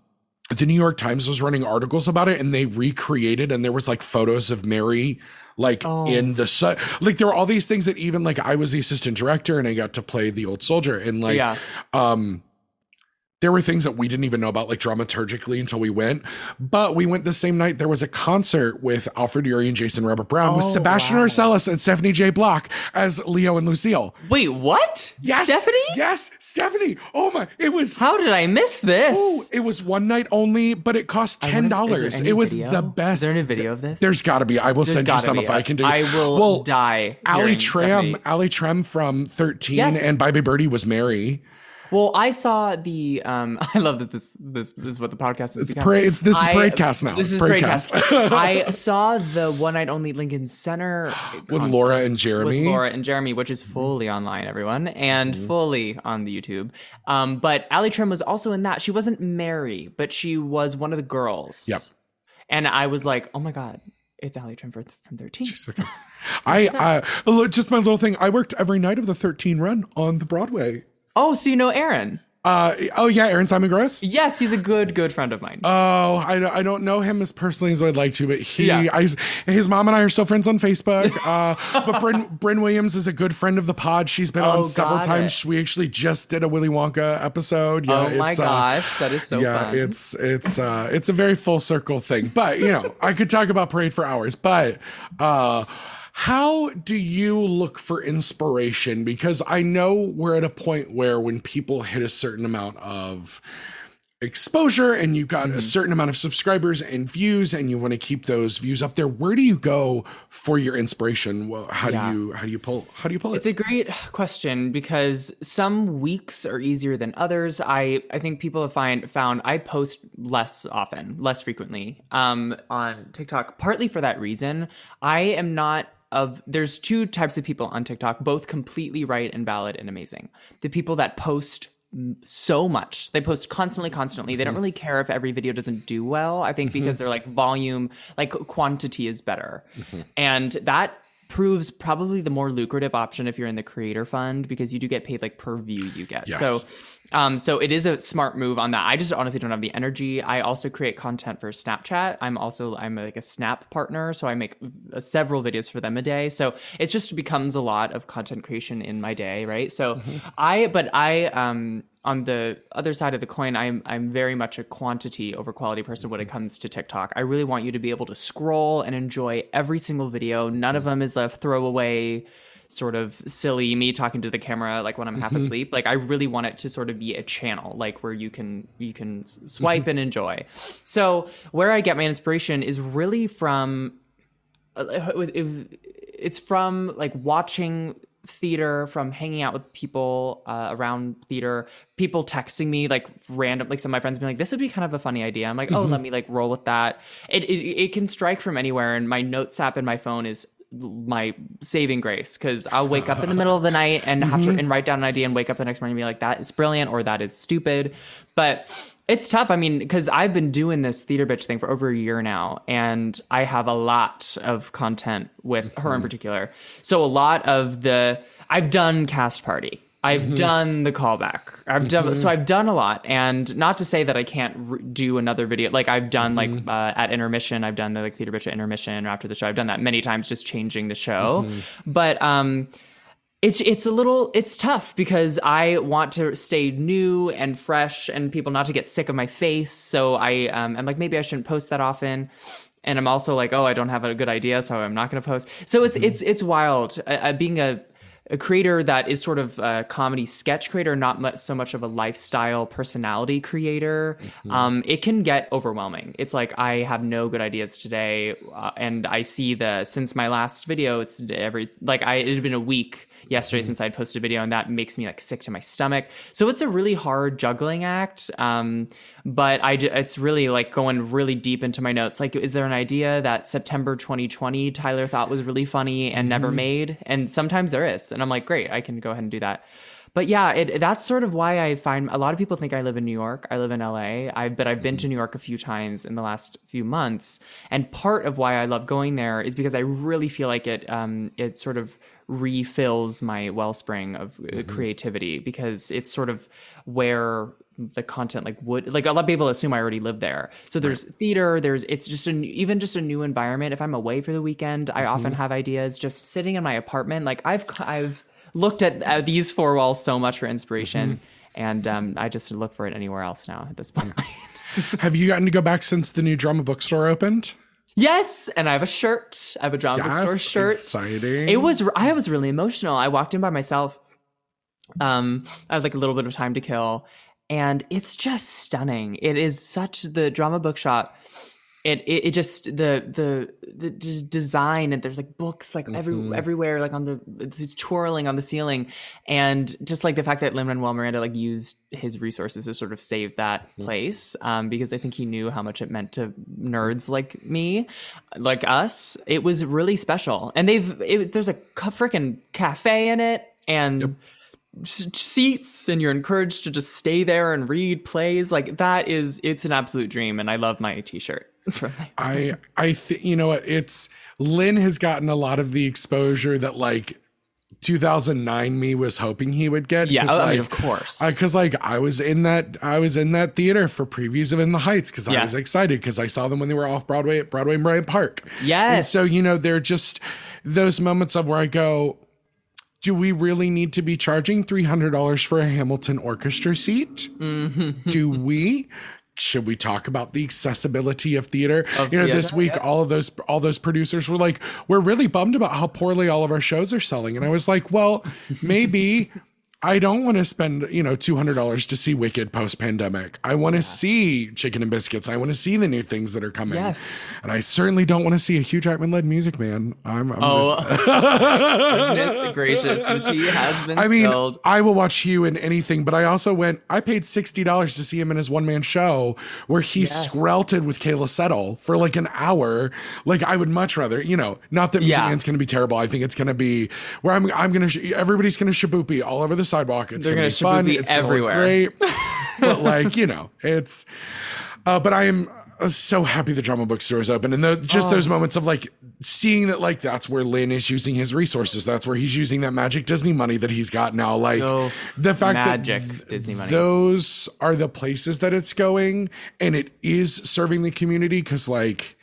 [SPEAKER 2] the New York Times was running articles about it and they recreated and there was like photos of Mary like
[SPEAKER 3] Oh.
[SPEAKER 2] in the su- like there were all these things that even like I was the assistant director and I got to play the old soldier and like
[SPEAKER 3] yeah.
[SPEAKER 2] um there were things that we didn't even know about like dramaturgically until we went but we went the same night there was a concert with alfred Uhry and jason robert brown with
[SPEAKER 3] Oh,
[SPEAKER 2] sebastian
[SPEAKER 3] wow.
[SPEAKER 2] Arcelus and stephanie j block as leo and lucille
[SPEAKER 3] Wait, what?
[SPEAKER 2] yes
[SPEAKER 3] Stephanie?
[SPEAKER 2] yes stephanie oh my it was
[SPEAKER 3] How did I miss this?
[SPEAKER 2] oh it was one night only but it cost ten
[SPEAKER 3] wonder- is there
[SPEAKER 2] dollars it was
[SPEAKER 3] video?
[SPEAKER 2] the best
[SPEAKER 3] Is there any video of this?
[SPEAKER 2] there's gotta be i will
[SPEAKER 3] There's
[SPEAKER 2] send you some if i can do it.
[SPEAKER 3] I will
[SPEAKER 2] well
[SPEAKER 3] die.
[SPEAKER 2] Ali Tram, Allie Trimm from 13
[SPEAKER 3] Yes.
[SPEAKER 2] and Bye Birdie was Mary.
[SPEAKER 3] Well, I saw the. Um, <laughs> I love that this this, this is what the podcast is.
[SPEAKER 2] It's
[SPEAKER 3] become.
[SPEAKER 2] parade. It's this is now.
[SPEAKER 3] This
[SPEAKER 2] it's. Paradecast. <laughs>
[SPEAKER 3] I saw the one night only Lincoln Center <gasps>
[SPEAKER 2] with Laura and Jeremy.
[SPEAKER 3] with Laura and Jeremy, which is fully online, everyone, and
[SPEAKER 2] Mm-hmm.
[SPEAKER 3] fully on the YouTube. Um, but Allie Trimm was also in that. She wasn't Mary, but she was one of the girls.
[SPEAKER 2] Yep.
[SPEAKER 3] And I was like, oh my god, it's Allie Trimm from Thirteen.
[SPEAKER 2] She's okay. <laughs> I, I just my little thing. I worked every night of the 13 run on the Broadway.
[SPEAKER 3] Oh, so you know Aaron?
[SPEAKER 2] Uh, oh yeah, Aaron Simon Gross.
[SPEAKER 3] Yes, he's a good good friend of mine.
[SPEAKER 2] Oh, I, don't- I don't know him as personally as I'd like to, but he,
[SPEAKER 3] Yeah.
[SPEAKER 2] I, his mom and I are still friends on Facebook. <laughs> Uh, but Bryn, Bryn Williams is a good friend of the pod. She's been
[SPEAKER 3] Oh,
[SPEAKER 2] on several times.
[SPEAKER 3] it.
[SPEAKER 2] We actually just did a Willy Wonka episode. Yeah,
[SPEAKER 3] oh my
[SPEAKER 2] it's, uh,
[SPEAKER 3] gosh, that is so
[SPEAKER 2] yeah,
[SPEAKER 3] fun.
[SPEAKER 2] it's it's uh it's a very full circle thing. But you know, I could talk about parade for hours. But uh how do you look for inspiration? Because I know we're at a point where when people hit a certain amount of exposure and you've
[SPEAKER 3] Mm-hmm.
[SPEAKER 2] got a certain amount of subscribers and views and you want to keep those views up there where do you go for your inspiration well, how
[SPEAKER 3] Yeah.
[SPEAKER 2] do you how do you pull how do you pull
[SPEAKER 3] It's
[SPEAKER 2] it it's
[SPEAKER 3] a great question because some weeks are easier than others. I, I think people have find, found I post less often, less frequently um, on TikTok, partly for that reason. I am not of, there's two types of people on TikTok, both completely right and valid and amazing. The people that post so much. They post constantly, constantly. They don't mm-hmm. really care if every video doesn't do well. I think because mm-hmm. they're like volume, like quantity is better. Mm-hmm. And that proves probably the more lucrative option if you're in the creator fund because you do get paid like per view you get.
[SPEAKER 2] Yes.
[SPEAKER 3] So um so it is a smart move on that. I just honestly don't have the energy. I also create content for Snapchat. I'm also I'm like a Snap partner, so I make uh, several videos for them a day. So it just becomes a lot of content creation in my day, right? So I but I um on the other side of the coin, I'm I'm very much a quantity over quality person when it mm-hmm. comes to TikTok. I really want you to be able to scroll and enjoy every single video. None of mm-hmm. them is a throwaway sort of silly me talking to the camera like when I'm half mm-hmm. asleep. Like I really want it to sort of be a channel like where you can you can swipe and enjoy. So where I get my inspiration is really from uh, it's from like watching theater from hanging out with people uh, around theater people texting me like random like some of my friends being like this would be kind of a funny idea. I'm like oh let me like roll with that. It, it it can strike from anywhere and my notes app in my phone is my saving grace because I'll wake up in the middle of the night and have to and write down an idea and wake up the next morning and be like that is brilliant or that is stupid. But it's tough. I mean, because I've been doing this theater bitch thing for over a year now, and I have a lot of content with her in mm-hmm. particular. So a lot of the I've done cast party. I've mm-hmm. done the callback. I've done so. Mm-hmm. I've done a lot, and not to say that I can't re- do another video. Like I've done like uh, at intermission. I've done the like theater bitch at intermission or after the show. I've done that many times, just changing the show. But um, it's it's a little it's tough because I want to stay new and fresh and people not to get sick of my face. So I um, I'm like maybe I shouldn't post that often. And I'm also like, oh, I don't have a good idea, so I'm not going to post. So it's it's it's wild. Uh, uh, being a a creator that is sort of a comedy sketch creator, not much, so much of a lifestyle personality creator, um, it can get overwhelming. It's like I have no good ideas today, uh, and I see the since my last video, it's every like I it had been a week yesterday since I'd posted a video, and that makes me like sick to my stomach. So it's a really hard juggling act. Um, but I, it's really like going really deep into my notes. Like, is there an idea that September 2020 Tyler thought was really funny and never made? And sometimes there is, and I'm like, great, I can go ahead and do that. But yeah, it, that's sort of why I find a lot of people think I live in New York. I live in LA. I but I've been to New York a few times in the last few months, and part of why I love going there is because I really feel like it um, it sort of refills my wellspring of uh, creativity because it's sort of where the content like would like a lot of people assume I already live there. So there's theater, there's it's just an even just a new environment. If I'm away for the weekend, I often have ideas just sitting in my apartment. Like I've I've looked at uh, these four walls so much for inspiration, and um, I just look for it anywhere else now at this point. <laughs>
[SPEAKER 2] Have you gotten to go back since the new drama bookstore opened?
[SPEAKER 3] Yes, and I have a shirt. I have a drama bookstore
[SPEAKER 2] Yes,
[SPEAKER 3] shirt.
[SPEAKER 2] exciting.
[SPEAKER 3] It was I was really emotional. I walked in by myself. Um, I had like a little bit of time to kill, and it's just stunning. It is such the drama bookshop. It, it it just the the the just design and there's like books like every everywhere like on the it's twirling on the ceiling. And just like the fact that Lin Manuel Miranda like used his resources to sort of save that place um, because I think he knew how much it meant to nerds like me like us it was really special. And they've it, there's a freaking cafe in it and s- seats and you're encouraged to just stay there and read plays. Like that is it's an absolute dream and I love my t-shirt. <laughs>
[SPEAKER 2] I I think you know what it's Lin has gotten a lot of the exposure that like 2009 me was hoping he would get.
[SPEAKER 3] Yeah, I mean, of course.
[SPEAKER 2] because like I was in that I was in that theater for previews of In the Heights because I was excited because I saw them when they were off Broadway at Broadway and Bryant Park. And
[SPEAKER 3] Yes.
[SPEAKER 2] so you know they're just those moments of where I go. Do we really need to be charging three hundred dollars for a Hamilton orchestra seat?
[SPEAKER 3] Mm-hmm.
[SPEAKER 2] Do we? Should we talk about the accessibility of theater? you know, this week
[SPEAKER 3] yeah.
[SPEAKER 2] all of those all those producers were like, "We're really bummed about how poorly all of our shows are selling," and I was like, "Well, maybe." I don't want to spend, you know, two hundred dollars to see Wicked post pandemic. I want to see Chicken and Biscuits. I want to see the new things that are coming.
[SPEAKER 3] Yes.
[SPEAKER 2] and I certainly don't want to see a Hugh Jackman led Music Man. I'm, I'm
[SPEAKER 3] Oh,
[SPEAKER 2] just- <laughs>
[SPEAKER 3] goodness gracious, the tea has been
[SPEAKER 2] I mean,
[SPEAKER 3] spilled.
[SPEAKER 2] I will watch Hugh in anything, but I also went. I paid sixty dollars to see him in his one man show where he
[SPEAKER 3] Yes.
[SPEAKER 2] skrelted with Keala Settle for like an hour. Like I would much rather, you know, not that Music
[SPEAKER 3] Yeah.
[SPEAKER 2] Man's going to be terrible. I think it's going to be where I'm. I'm going to. Everybody's going to shaboopy all over the sidewalk. It's
[SPEAKER 3] They're
[SPEAKER 2] to be
[SPEAKER 3] gonna
[SPEAKER 2] fun. It's to look
[SPEAKER 3] everywhere.
[SPEAKER 2] great. <laughs> but like you know, it's. Uh, but I am uh, so happy the drama bookstore is open, and the, just
[SPEAKER 3] Oh.
[SPEAKER 2] those moments of like seeing that, like that's where Lin is using his resources. That's where he's using that magic Disney money that he's got now. Like the fact
[SPEAKER 3] magic
[SPEAKER 2] that
[SPEAKER 3] Disney money.
[SPEAKER 2] those are the places that it's going, and it is serving the community because like.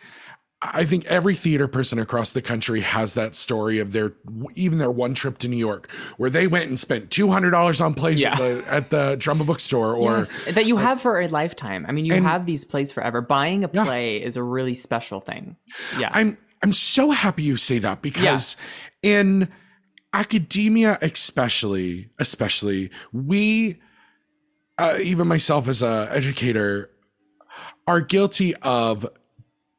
[SPEAKER 2] I think every theater person across the country has that story of their even their one trip to New York where they went and spent two hundred dollars on plays
[SPEAKER 3] Yeah.
[SPEAKER 2] at the at the drama bookstore or
[SPEAKER 3] Yes, that you have for a lifetime. I mean, you
[SPEAKER 2] And-
[SPEAKER 3] have these plays forever. Buying a
[SPEAKER 2] Yeah.
[SPEAKER 3] play is a really special thing. Yeah.
[SPEAKER 2] I'm I'm so happy you say that because in academia especially especially we uh, even myself as a educator are guilty of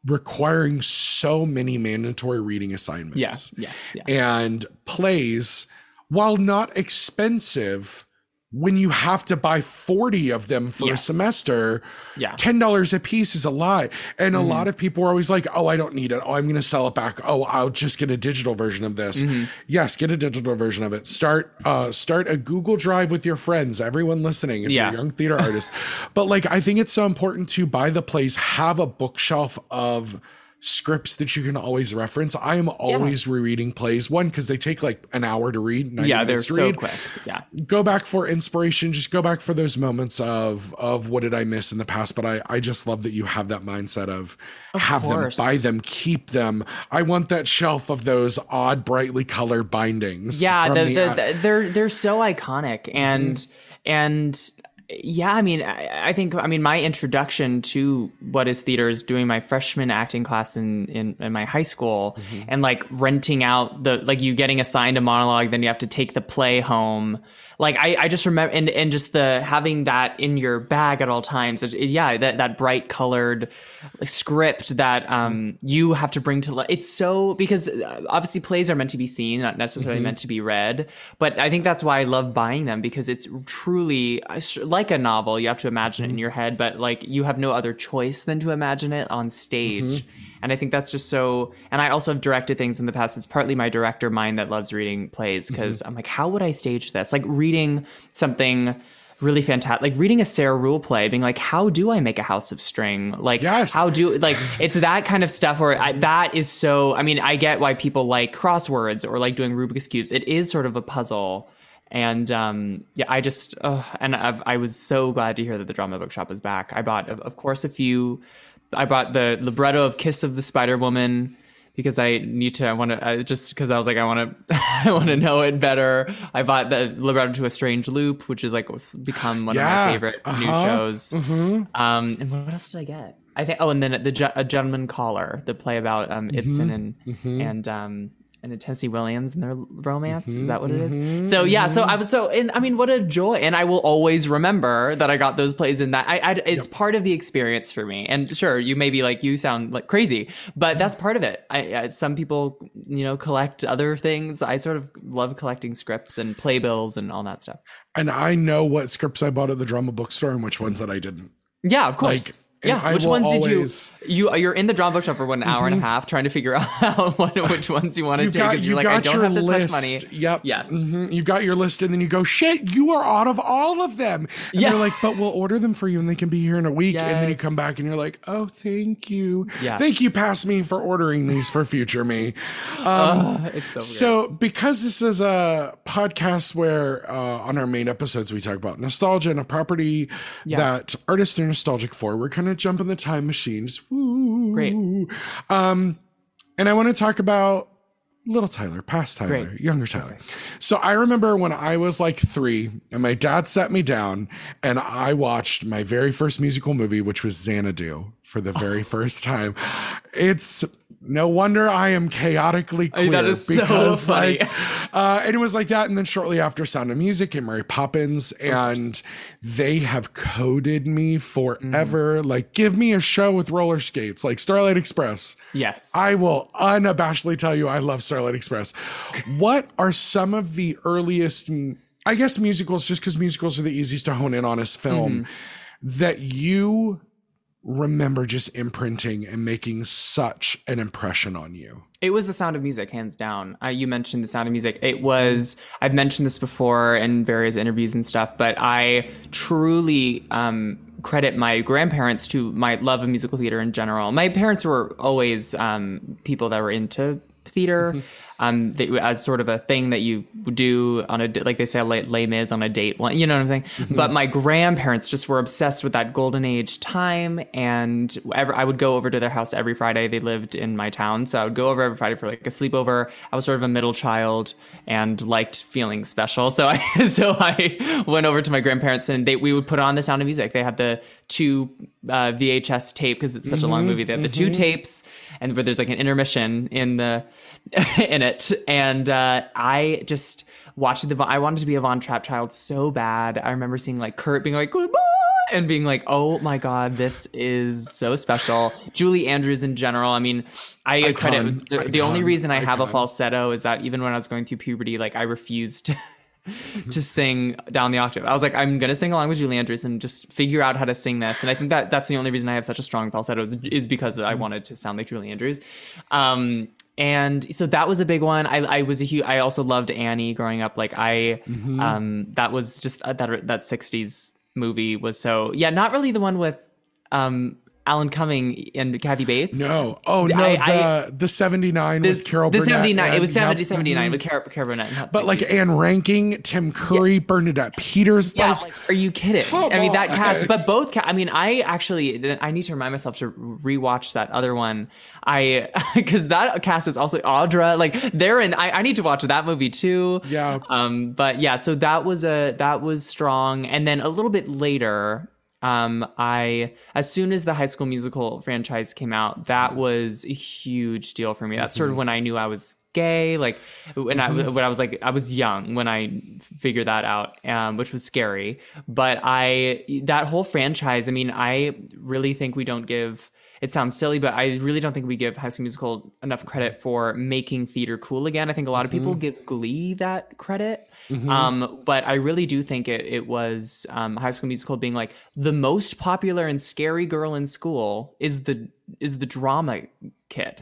[SPEAKER 2] requiring so many mandatory reading assignments
[SPEAKER 3] yeah. Yes. Yeah.
[SPEAKER 2] and plays while not expensive when you have to buy 40 of them for
[SPEAKER 3] Yes.
[SPEAKER 2] a semester
[SPEAKER 3] Yeah.
[SPEAKER 2] $10 a piece is a lot and
[SPEAKER 3] Mm-hmm.
[SPEAKER 2] a lot of people are always like oh i don't need it oh i'm going to sell it back oh i'll just get a digital version of this
[SPEAKER 3] Mm-hmm.
[SPEAKER 2] yes get a digital version of it start uh start a google drive with your friends everyone listening if
[SPEAKER 3] Yeah.
[SPEAKER 2] you're a young theater <laughs> artist but like i think it's so important to buy the plays have a bookshelf of scripts that you can always reference i am always rereading plays one because they take like an hour to read
[SPEAKER 3] yeah. They're so
[SPEAKER 2] read
[SPEAKER 3] quick. Yeah.
[SPEAKER 2] go back for inspiration just go back for those moments of of what did i miss in the past but i i just love that you have that mindset of, have
[SPEAKER 3] course.
[SPEAKER 2] them buy them keep them i want that shelf of those odd brightly colored bindings
[SPEAKER 3] yeah the,
[SPEAKER 2] the-
[SPEAKER 3] the, the- they're they're so iconic and mm-hmm. and yeah i mean I, I think i mean my introduction to what is theater is doing my freshman acting class in in, in my high school mm-hmm. and like renting out the like you getting assigned a monologue then you have to take the play home like I, I just remember and, and just the having that in your bag at all times it- yeah that, that bright colored script that um you have to bring to life it's so because uh, obviously plays are meant to be seen not necessarily meant to be read but i think that's why i love buying them because it's truly like a novel you have to imagine it in your head but like you have no other choice than to imagine it on stage and i think that's just so and i also have directed things in the past. It's partly my director mind that loves reading plays because i'm like how would i stage this? Like reading something really fantastic like reading a Sarah Ruhl play being like how do i make a house of string? Like
[SPEAKER 2] Yes.
[SPEAKER 3] how do like it's that kind of stuff where I, that is so i mean i get why people like crosswords or like doing rubik's cubes. It is sort of a puzzle. And um yeah i just uh, and I've, i was so glad to hear that the drama bookshop is back. I bought of, of course a few i bought the libretto of kiss of the spider woman because I need to. I want to just because I was like, I want to. <laughs> I want to know it better. I bought the libretto to a strange loop, which is like become one
[SPEAKER 2] Yeah,
[SPEAKER 3] of my favorite new
[SPEAKER 2] uh-huh,
[SPEAKER 3] shows. Um, and what else did I get? I think. Oh, and then the a gentleman caller, the play about um Ibsen and and um and Tennessee Williams and their romance. Is that what it is? Mm-hmm, so yeah. So I mm-hmm. was so and I mean, what a joy! And I will always remember that I got those plays in that. I, I it's part of the experience for me. And sure, you may be like you sound like crazy, but that's part of it. I, I some people you know collect other things. I sort of love collecting scripts and playbills and all that stuff.
[SPEAKER 2] and i know what scripts i bought at the drama bookstore and which ones that i didn't
[SPEAKER 3] Yeah, of course.
[SPEAKER 2] Like, and
[SPEAKER 3] yeah,
[SPEAKER 2] I
[SPEAKER 3] which ones
[SPEAKER 2] always-
[SPEAKER 3] did you? You you're in the drama bookshop for what, an hour and a half trying to figure <laughs> out what, which ones you want to take.
[SPEAKER 2] got,
[SPEAKER 3] 'cause
[SPEAKER 2] you
[SPEAKER 3] you're like, I don't have this
[SPEAKER 2] list.
[SPEAKER 3] much money.
[SPEAKER 2] Yep.
[SPEAKER 3] Yes.
[SPEAKER 2] Mhm. You've got your list, and then you go, shit, you are out of all of them. And
[SPEAKER 3] Yeah.
[SPEAKER 2] they're like, but we'll order them for you, and they can be here in a week. Yes. And then you come back, and you're like, oh, thank you.
[SPEAKER 3] Yes.
[SPEAKER 2] Thank you, past me, for ordering these for future me. Um,
[SPEAKER 3] Oh, it's so, weird.
[SPEAKER 2] So, because this is a podcast where uh, on our main episodes we talk about nostalgia and a property that artists are nostalgic for, we're kind of jumping the time machines. Woo.
[SPEAKER 3] Great.
[SPEAKER 2] Um, and I want to talk about little Tyler, past Tyler,
[SPEAKER 3] Great.
[SPEAKER 2] younger Tyler. So I remember when I was like three, and my dad sat me down, and I watched my very first musical movie, which was Xanadu, for the very first time. It's no wonder I am chaotically queer
[SPEAKER 3] that is so
[SPEAKER 2] because
[SPEAKER 3] funny.
[SPEAKER 2] like uh, and it was like that. And then shortly after Sound of Music and Mary Poppins, and they have coded me forever.
[SPEAKER 3] Mm.
[SPEAKER 2] Like, give me a show with roller skates, like Starlight Express.
[SPEAKER 3] yes,
[SPEAKER 2] I will unabashedly tell you I love Starlight Express. What are some of the earliest, I guess, musicals, just because musicals are the easiest to hone in on as film, that you remember just imprinting and making such an impression on you?
[SPEAKER 3] It was the sound of music, hands down. Uh, you mentioned the sound of music. It was, I've mentioned this before in various interviews and stuff, but I truly um, credit my grandparents to my love of musical theater in general. My parents were always um, people that were into theater. Um, that, as sort of a thing that you do on a like they say Les, Les Mis on a date. One, you know what I'm saying?
[SPEAKER 2] Mm-hmm.
[SPEAKER 3] But my grandparents just were obsessed with that golden age time, and ever, I would go over to their house every Friday. They lived in my town, so I would go over every Friday for like a sleepover. I was sort of a middle child and liked feeling special, so I <laughs> so I went over to my grandparents and they we would put on The Sound of Music. They had the two uh, VHS tape because it's such a long movie. They have the two tapes, and where there's like an intermission in the <laughs> in it, and uh, I just watched the. I wanted to be a Von Trapp child so bad. I remember seeing like Kurt being like goodbye and being like, "Oh my god, this is so special." <sighs> Julie Andrews in general. I mean, I
[SPEAKER 2] Icon,
[SPEAKER 3] credit the, the only reason I have a falsetto is that even when I was going through puberty, like I refused <laughs> to. sing down the octave. I was like, I'm gonna sing along with Julie Andrews and just figure out how to sing this. And I think that that's the only reason I have such a strong falsetto is, is because I wanted to sound like Julie Andrews. Um, and so that was a big one. I, I was a huge. I also loved Annie growing up. Like I, um, that was just uh, that that '60s movie was so yeah. Not really the one with um Alan Cumming and Kathy Bates.
[SPEAKER 2] No. Oh no,
[SPEAKER 3] I-
[SPEAKER 2] the
[SPEAKER 3] I-
[SPEAKER 2] the 79
[SPEAKER 3] The,
[SPEAKER 2] with Carol
[SPEAKER 3] the
[SPEAKER 2] Burnett.
[SPEAKER 3] 79 it
[SPEAKER 2] and-
[SPEAKER 3] was
[SPEAKER 2] yep.
[SPEAKER 3] 70 79 with Carol, Carol Burnett Hot
[SPEAKER 2] But like Ann Reinking, Tim Curry, Bernadette Peters,
[SPEAKER 3] Yeah,
[SPEAKER 2] like
[SPEAKER 3] like, are you kidding? I mean, that cast, but both. Ca- I mean, I actually, I need to remind myself to rewatch that other one. I <laughs> because that cast is also Audra. Like they're in. I, I need to watch that movie too.
[SPEAKER 2] Yeah.
[SPEAKER 3] Um. But yeah. So that was a that was strong, and then a little bit later. Um, I as soon as the High School Musical franchise came out, that was a huge deal for me. That's sort of when I knew I was gay. Like when I when I was like I was young when I figured that out, um, which was scary. But I that whole franchise. I mean, I really think we don't give. It sounds silly, but I really don't think we give High School Musical enough credit for making theater cool again. I think a lot of people give Glee that credit, um, but I really do think it, it was um, High School Musical being like the most popular and scary girl in school is the is the drama kid,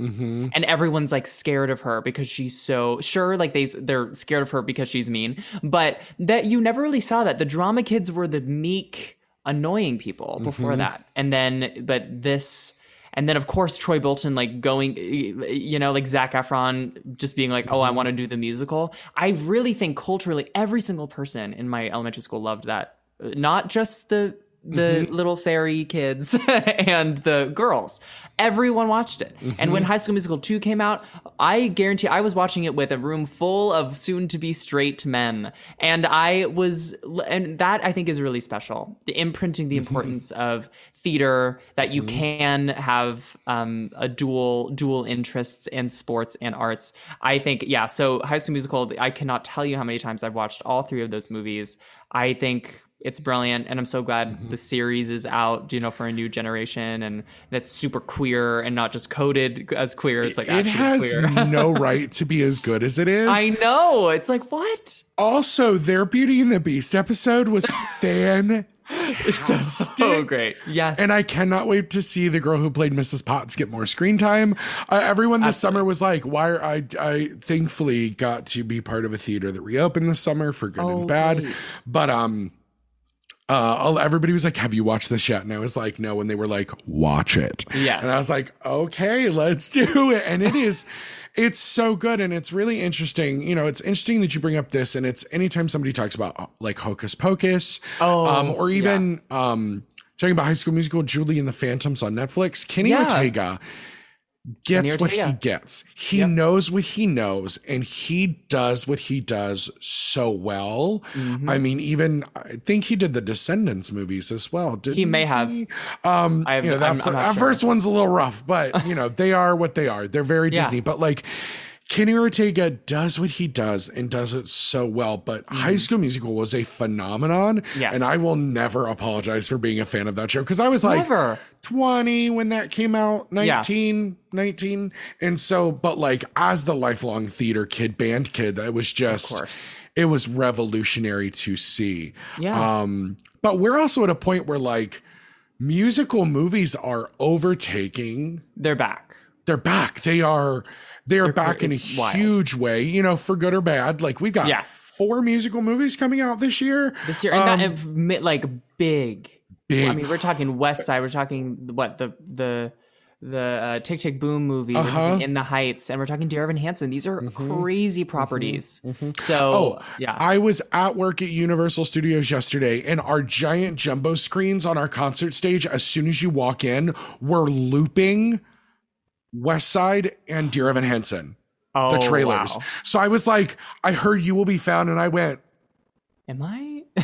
[SPEAKER 3] and everyone's like scared of her because she's so sure. Like they they're scared of her because she's mean, but that you never really saw that the drama kids were the meek, annoying people before that, and then but this. And then, of course, Troy Bolton, like going, you know, like Zac Efron just being like, oh, I mm-hmm. want to do the musical. I really think culturally, every single person in my elementary school loved that. Uh, not just the the mm-hmm. little fairy kids <laughs> and the girls. Everyone watched it. And when High School Musical 2 came out, I guarantee I was watching it with a room full of soon to be straight men. And I was, and that I think is really special. The imprinting the importance of theater that you can have um, a dual dual interests in sports and arts. I think yeah. So High School Musical, I cannot tell you how many times I've watched all three of those movies. I think it's brilliant, and I'm so glad
[SPEAKER 2] Mm-hmm.
[SPEAKER 3] the series is out. You know, for a new generation, and that's super queer and not just coded as queer. It's like
[SPEAKER 2] it has
[SPEAKER 3] queer.
[SPEAKER 2] no <laughs> right to be as good as it is.
[SPEAKER 3] I know. It's like what?
[SPEAKER 2] also, their Beauty and the Beast episode was <laughs> fan.
[SPEAKER 3] So, so great. Yes.
[SPEAKER 2] And I cannot wait to see the girl who played Mrs. Potts get more screen time. Uh, everyone this summer was like, "Why?" Are, I I thankfully got to be part of a theater that reopened this summer for good
[SPEAKER 3] Oh,
[SPEAKER 2] and bad. But um, uh, everybody was like, "Have you watched this yet?" And I was like, "No." And they were like, "Watch it."
[SPEAKER 3] Yes.
[SPEAKER 2] And I was like, "Okay, let's do it." And it is, it's so good, and it's really interesting. You know, it's interesting that you bring up this, and it's anytime somebody talks about like Hocus Pocus,
[SPEAKER 3] Oh,
[SPEAKER 2] um, or even um, talking about High School Musical, Julie and the Phantoms on Netflix. Kenny
[SPEAKER 3] Yeah.
[SPEAKER 2] Ortega gets what he gets. He
[SPEAKER 3] Yep.
[SPEAKER 2] knows what he knows, and he does what he does so well.
[SPEAKER 3] Mm-hmm.
[SPEAKER 2] I mean, even I think he did the Descendants movies as well. Did
[SPEAKER 3] He may have.
[SPEAKER 2] Um,
[SPEAKER 3] I have-
[SPEAKER 2] you know, that,
[SPEAKER 3] I'm- I'm not
[SPEAKER 2] that
[SPEAKER 3] sure.
[SPEAKER 2] first one's a little rough, but you know, they are what they are. They're very <laughs>
[SPEAKER 3] Yeah.
[SPEAKER 2] Disney, but like. Kenny Ortega does what he does and does it so well, but High School Musical was a phenomenon.
[SPEAKER 3] Mm-hmm. Yes.
[SPEAKER 2] And I will never apologize for being a fan of that show because I was like
[SPEAKER 3] Never.
[SPEAKER 2] 20 when that came out, 19, 19. And so, but like as the lifelong theater kid, band kid, it was just, it was revolutionary to see.
[SPEAKER 3] Yeah.
[SPEAKER 2] Um, but we're also at a point where like musical movies are overtaking
[SPEAKER 3] They're back.
[SPEAKER 2] They're back. They are they are back in a
[SPEAKER 3] wild.
[SPEAKER 2] huge way, you know, for good or bad. Like we've got
[SPEAKER 3] Yeah.
[SPEAKER 2] four musical movies coming out this year.
[SPEAKER 3] This year, and
[SPEAKER 2] Um,
[SPEAKER 3] and mi- like big.
[SPEAKER 2] big.
[SPEAKER 3] I mean, we're talking West Side. We're talking what the the the uh, Tick Tick Boom movie,
[SPEAKER 2] Uh-huh.
[SPEAKER 3] In the Heights, and we're talking Dear Evan Hansen. These are crazy properties. So
[SPEAKER 2] Oh,
[SPEAKER 3] yeah,
[SPEAKER 2] I was at work at Universal Studios yesterday, and our giant jumbo screens on our concert stage, as soon as you walk in, were looping West Side and Dear Evan Hansen,
[SPEAKER 3] oh,
[SPEAKER 2] the trailers.
[SPEAKER 3] wow.
[SPEAKER 2] So I was like, I heard you will be found, and I went,
[SPEAKER 3] Am I? <laughs>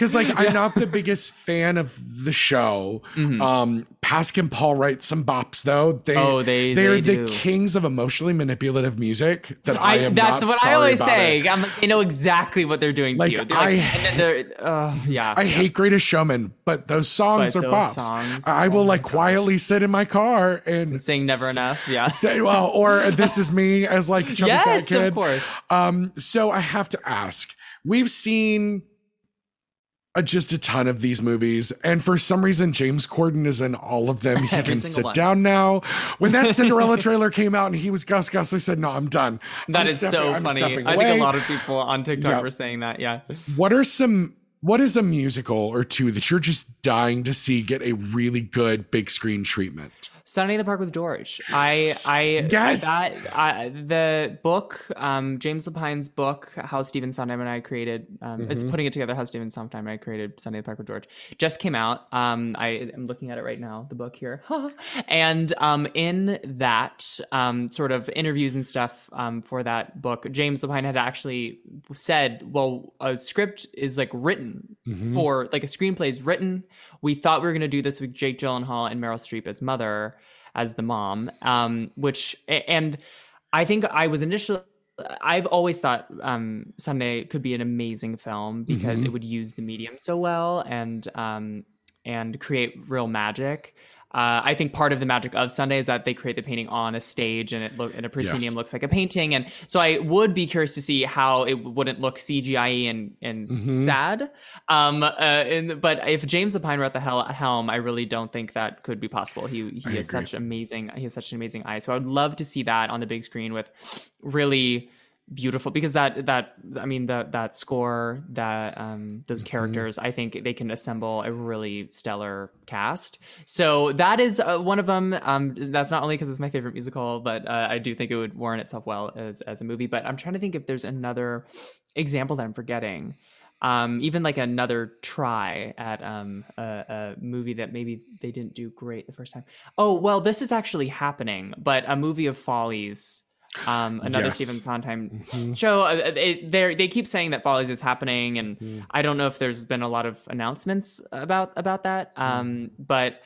[SPEAKER 2] because like I'm not the biggest fan of the show.
[SPEAKER 3] Mhm.
[SPEAKER 2] Um, Pasek and Paul write some bops though. They
[SPEAKER 3] Oh, they-
[SPEAKER 2] they are
[SPEAKER 3] they
[SPEAKER 2] the kings of emotionally manipulative music that I,
[SPEAKER 3] I,
[SPEAKER 2] am
[SPEAKER 3] that's what I always say.
[SPEAKER 2] it.
[SPEAKER 3] I'm like, they know exactly what they're doing
[SPEAKER 2] Like,
[SPEAKER 3] to you. They're
[SPEAKER 2] I-
[SPEAKER 3] and then they're, uh, yeah.
[SPEAKER 2] I hate Greatest Showman, but those songs
[SPEAKER 3] But
[SPEAKER 2] are
[SPEAKER 3] those
[SPEAKER 2] bops.
[SPEAKER 3] songs,
[SPEAKER 2] I
[SPEAKER 3] oh
[SPEAKER 2] will
[SPEAKER 3] my
[SPEAKER 2] like
[SPEAKER 3] gosh.
[SPEAKER 2] quietly sit in my car and
[SPEAKER 3] sing never
[SPEAKER 2] s-
[SPEAKER 3] enough. Yeah.
[SPEAKER 2] Say, well, or this is me as like <laughs> chubby
[SPEAKER 3] yes,
[SPEAKER 2] fat kid.
[SPEAKER 3] of course.
[SPEAKER 2] Um, so I have to ask. We've seen uh, just a ton of these movies, and for some reason, James Corden is in all of them. He <laughs> can sit
[SPEAKER 3] one.
[SPEAKER 2] down now. When that Cinderella <laughs> trailer came out, and he was Gus Gus, I said, "No, I'm done."
[SPEAKER 3] That
[SPEAKER 2] I'm
[SPEAKER 3] is
[SPEAKER 2] stepping-
[SPEAKER 3] so
[SPEAKER 2] I'm
[SPEAKER 3] funny. I think
[SPEAKER 2] away."
[SPEAKER 3] a lot of people on TikTok
[SPEAKER 2] Yeah.
[SPEAKER 3] were saying that. Yeah.
[SPEAKER 2] What are some? What is a musical or two that you're just dying to see get a really good big screen treatment?
[SPEAKER 3] Sunday in the Park with George. I I
[SPEAKER 2] Yes!
[SPEAKER 3] that I, the book um James Lapine's book How Stephen Sondheim and I created um it's
[SPEAKER 2] Mm-hmm.
[SPEAKER 3] putting it together How Stephen Sondheim and I created Sunday in the Park with George just came out. Um I am looking at it right now the book here. <laughs> and um in that um sort of interviews and stuff um for that book James Lapine had actually said well a script is like written
[SPEAKER 2] Mm-hmm.
[SPEAKER 3] for like a screenplay is written. We thought we were going to do this with Jake Gyllenhaal and Meryl Streep as mother, as the mom. Um, which and I think I was initially. I've always thought um, Sunday could be an amazing film because
[SPEAKER 2] Mhm.
[SPEAKER 3] it would use the medium so well and um, and create real magic. Uh, I think part of the magic of Sunday is that they create the painting on a stage and it look and a proscenium
[SPEAKER 2] Yes.
[SPEAKER 3] looks like a painting, and so I would be curious to see how it wouldn't look CGI and and
[SPEAKER 2] Mhm.
[SPEAKER 3] sad. Um, uh, and, but if James Lapine were at the hel- helm, I really don't think that could be possible. He he
[SPEAKER 2] I
[SPEAKER 3] has
[SPEAKER 2] agree.
[SPEAKER 3] such amazing he has such an amazing eye. So I would love to see that on the big screen with really beautiful because that that I mean that that score that um those characters I think they can assemble a really stellar cast. So that is uh, one of them. Um, that's not only because it's my favorite musical, but uh, I do think it would warrant itself well as as a movie. But I'm trying to think if there's another example that I'm forgetting. Um, even like another try at um, a, a movie that maybe they didn't do great the first time. Oh well, this is actually happening, but a movie of Follies, um, another
[SPEAKER 2] Yes.
[SPEAKER 3] Stephen Sondheim
[SPEAKER 2] Mhm.
[SPEAKER 3] show. Uh, they they keep saying that Follies is happening, and
[SPEAKER 2] Mhm.
[SPEAKER 3] I don't know if there's been a lot of announcements about about that. Um, but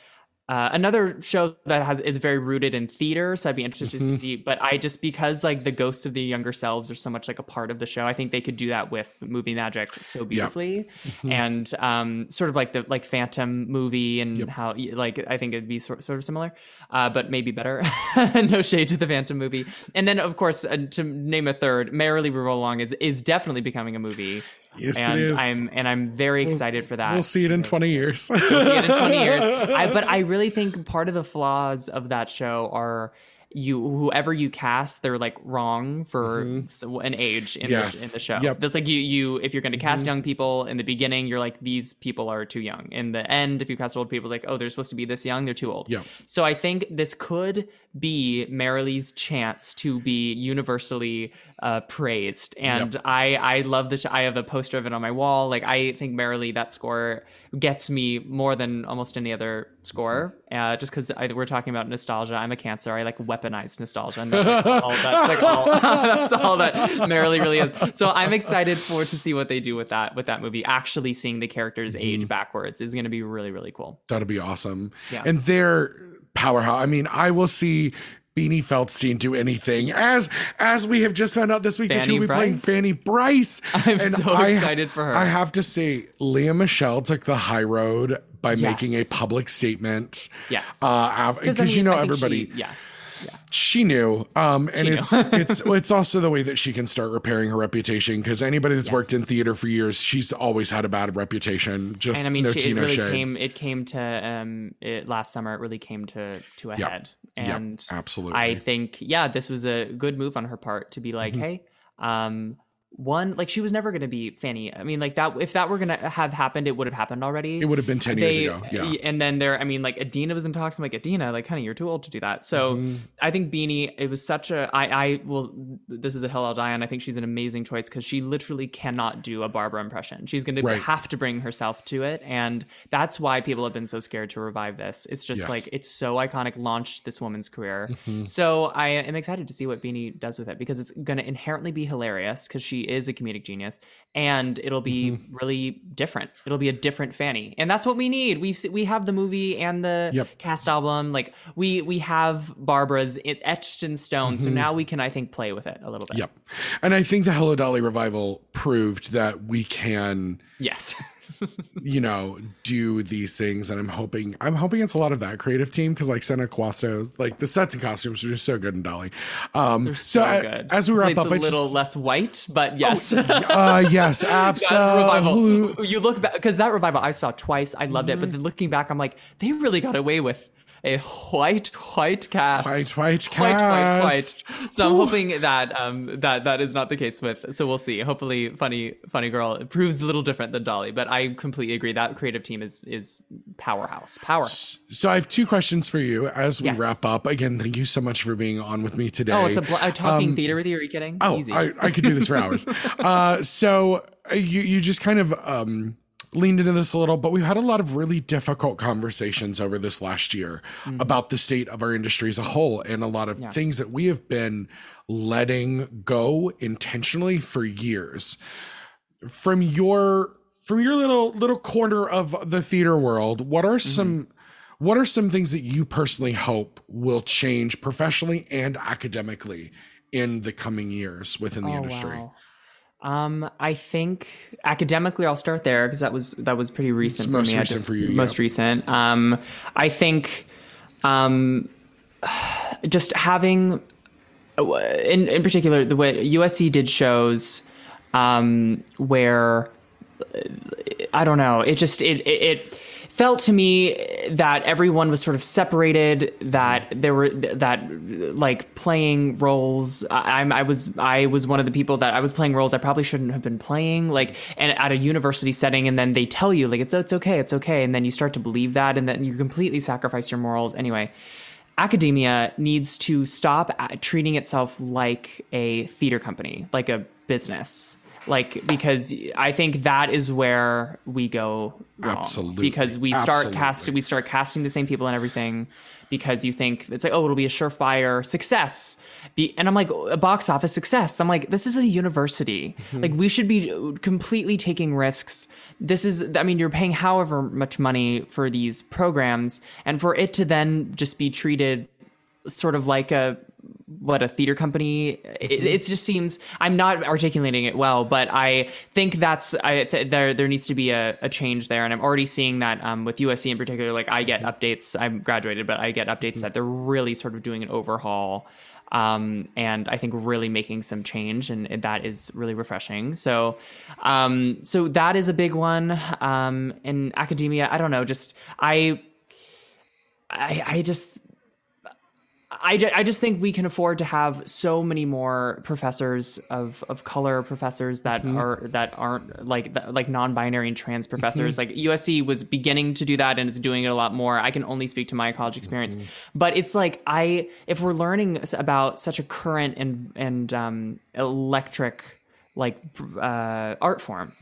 [SPEAKER 3] uh, another show that has is very rooted in theater, so I'd be interested to see. But I just because like the ghosts of the younger selves are so much like a part of the show, I think they could do that with movie magic so beautifully,
[SPEAKER 2] Mhm.
[SPEAKER 3] and um, sort of like the like Phantom movie and
[SPEAKER 2] Yep.
[SPEAKER 3] how like I think it'd be sort sort of similar, uh, but maybe better. <laughs> no shade to the Phantom movie, and then of course uh, to name a third, Merrily We Roll Along is is definitely becoming a movie,
[SPEAKER 2] Yes,
[SPEAKER 3] and
[SPEAKER 2] it is.
[SPEAKER 3] I'm and I'm very excited for that.
[SPEAKER 2] We'll see it in 20 years.
[SPEAKER 3] We'll see it in 20 years. I, <laughs> but I really think part of the flaws of that show are you whoever you cast they're like wrong for
[SPEAKER 2] Mhm.
[SPEAKER 3] an age in,
[SPEAKER 2] Yes.
[SPEAKER 3] the, in the show
[SPEAKER 2] Yep.
[SPEAKER 3] that's like you you if you're going to cast
[SPEAKER 2] Mhm.
[SPEAKER 3] young people in the beginning you're like these people are too young in the end if you cast old people like oh they're supposed to be this young they're too old
[SPEAKER 2] Yep.
[SPEAKER 3] so i think this could be Merrily's chance to be universally uh, praised. And i i love the i have a poster of it on my wall. Like i think Merrily that score gets me more than almost any other score uh, just because we're talking about nostalgia. I'm a cancer. I like weaponized nostalgia. And that's like all that's like all <laughs> <laughs> that's all that Merrily really is. So i'm excited for to see what they do with that with that movie. Actually seeing the characters age backwards is going to be really really cool.
[SPEAKER 2] That'll be awesome.
[SPEAKER 3] Yeah.
[SPEAKER 2] And they're powerhouse. I mean, I will see Beanie Feldstein do anything. As as we have just found out this week that she'll
[SPEAKER 3] Fanny
[SPEAKER 2] be playing Fanny Brice. <laughs>
[SPEAKER 3] i'm
[SPEAKER 2] And
[SPEAKER 3] so
[SPEAKER 2] I-
[SPEAKER 3] excited for her
[SPEAKER 2] I have to say, Lea Michele took the high road by
[SPEAKER 3] Yes.
[SPEAKER 2] making a public statement.
[SPEAKER 3] yes
[SPEAKER 2] Uh, because
[SPEAKER 3] I
[SPEAKER 2] you know everybody.
[SPEAKER 3] she- yeah
[SPEAKER 2] she knew um and
[SPEAKER 3] She knew.
[SPEAKER 2] it's it's it's also the way that she can start repairing her reputation because anybody that's worked in theater for years she's always had a bad reputation just
[SPEAKER 3] and I mean,
[SPEAKER 2] no
[SPEAKER 3] she,
[SPEAKER 2] tea
[SPEAKER 3] it really
[SPEAKER 2] shade
[SPEAKER 3] came. It came to um, it, last summer. It really came to to a
[SPEAKER 2] Yep.
[SPEAKER 3] head,
[SPEAKER 2] Yep,
[SPEAKER 3] and
[SPEAKER 2] absolutely
[SPEAKER 3] I think, yeah, this was a good move on her part to be like,
[SPEAKER 2] Mhm.
[SPEAKER 3] hey, um, one like she was never going to be Fanny. I mean, like that if that were going to have happened, it would have happened already.
[SPEAKER 2] It would have been 10 years ago. Yeah.
[SPEAKER 3] And then there, I mean, like Idina was in talks. I'm like, Idina, like, honey, you're too old to do that. So
[SPEAKER 2] Mm-hmm.
[SPEAKER 3] I think Beanie, it was such a, I, I will, this is a hill I'll die on. I think she's an amazing choice because she literally cannot do a Barbra impression. She's going to have to bring herself to it. And that's why people have been so scared to revive this. It's just
[SPEAKER 2] Yes.
[SPEAKER 3] like, it's so iconic, launched this woman's career.
[SPEAKER 2] Mm-hmm.
[SPEAKER 3] So I am excited to see what Beanie does with it because it's going to inherently be hilarious because she is a comedic genius and it'll be
[SPEAKER 2] Mm-hmm.
[SPEAKER 3] really different. It'll be a different Fanny. And that's what we need. We've we have the movie and the
[SPEAKER 2] Yep.
[SPEAKER 3] cast album. Like we we have Barbra's it etched in stone. So now we can I think play with it a little bit.
[SPEAKER 2] Mm-hmm. Yep. And I think the Hello Dolly revival proved that we can,
[SPEAKER 3] Yes. <laughs>
[SPEAKER 2] you know, do these things. And I'm hoping, I'm hoping it's a lot of that creative team because like Santo Loquasto, like the sets and costumes are just so good in Dolly. Um,
[SPEAKER 3] They're
[SPEAKER 2] so
[SPEAKER 3] good.
[SPEAKER 2] as we wrap
[SPEAKER 3] it's
[SPEAKER 2] up,
[SPEAKER 3] a
[SPEAKER 2] I
[SPEAKER 3] little
[SPEAKER 2] just,
[SPEAKER 3] less white, but yes.
[SPEAKER 2] uh, yes, <laughs> absolutely.
[SPEAKER 3] You look back because that revival I saw twice. I loved it,
[SPEAKER 2] Mm-hmm.
[SPEAKER 3] but then looking back, I'm like, they really got away with a white, white cast.
[SPEAKER 2] White, white
[SPEAKER 3] White, white, white.
[SPEAKER 2] cast.
[SPEAKER 3] So I'm hoping that um that that is not the case with. So we'll see. Hopefully, funny, funny girl proves a little different than Dolly. But I completely agree that creative team is is powerhouse, powerhouse.
[SPEAKER 2] So I have two questions for you as we
[SPEAKER 3] Yes.
[SPEAKER 2] wrap up. Again, thank you so much for being on with me today.
[SPEAKER 3] Oh, it's a, bl- a talking theater with you. Are you kidding?
[SPEAKER 2] Oh,
[SPEAKER 3] Easy.
[SPEAKER 2] I, I could do this for hours. <laughs> uh, so uh, you you just kind of um, leaned into this a little, but we've had a lot of really difficult conversations over this last year
[SPEAKER 3] Mm-hmm.
[SPEAKER 2] about the state of our industry as a whole, and a lot of things that we have been letting go intentionally for years. From your from your little little corner of the theater world, what
[SPEAKER 3] Mm-hmm.
[SPEAKER 2] are some what are some things that you personally hope will change professionally and academically in the coming years within the
[SPEAKER 3] Oh,
[SPEAKER 2] industry?
[SPEAKER 3] wow. Um, I think academically, I'll start there because that was that was pretty recent
[SPEAKER 2] most
[SPEAKER 3] for me.
[SPEAKER 2] Recent
[SPEAKER 3] just-
[SPEAKER 2] for you, yeah.
[SPEAKER 3] Most recent. Um, I think, um, just having, in in particular, the way USC did shows, um, where I don't know. It just it, it it felt to me that everyone was sort of separated. That mm. there were that like playing roles. I, I'm I was I was one of the people that I was playing roles I probably shouldn't have been playing. Like and at a university setting, and then they tell you like it's it's okay, it's okay, and then you start to believe that, and then you completely sacrifice your morals anyway. Academia needs to stop uh, treating itself like a theater company, like a business like because I think that is where we go wrong.
[SPEAKER 2] Absolutely.
[SPEAKER 3] Because we start
[SPEAKER 2] Absolutely.
[SPEAKER 3] casting we start casting the same people and everything because you think it's like oh it'll be a surefire success. Be, and I'm like a box office success. I'm like this is a university.
[SPEAKER 2] Mm-hmm.
[SPEAKER 3] Like we should be completely taking risks. This is I mean you're paying however much money for these programs and for it to then just be treated sort of like a what a theater company? It, it just seems i'm not articulating it well but i think that's i th- there there needs to be a, a change there. And i'm already seeing that um, with usc in particular like i get updates i'm graduated but i get updates that they're really sort of doing an overhaul um, and I think really making some change, and, and that is really refreshing. So, um, so that is a big one. Um, in academia, I don't know, just I, I, I just I, ju- I just think we can afford to have so many more professors of, of color professors that are that aren't like that, like non-binary and trans professors. Like USC was beginning to do that and it's doing it a lot more. I can only speak to my college experience. But it's like I if we're learning about such a current and and um, electric like uh, art form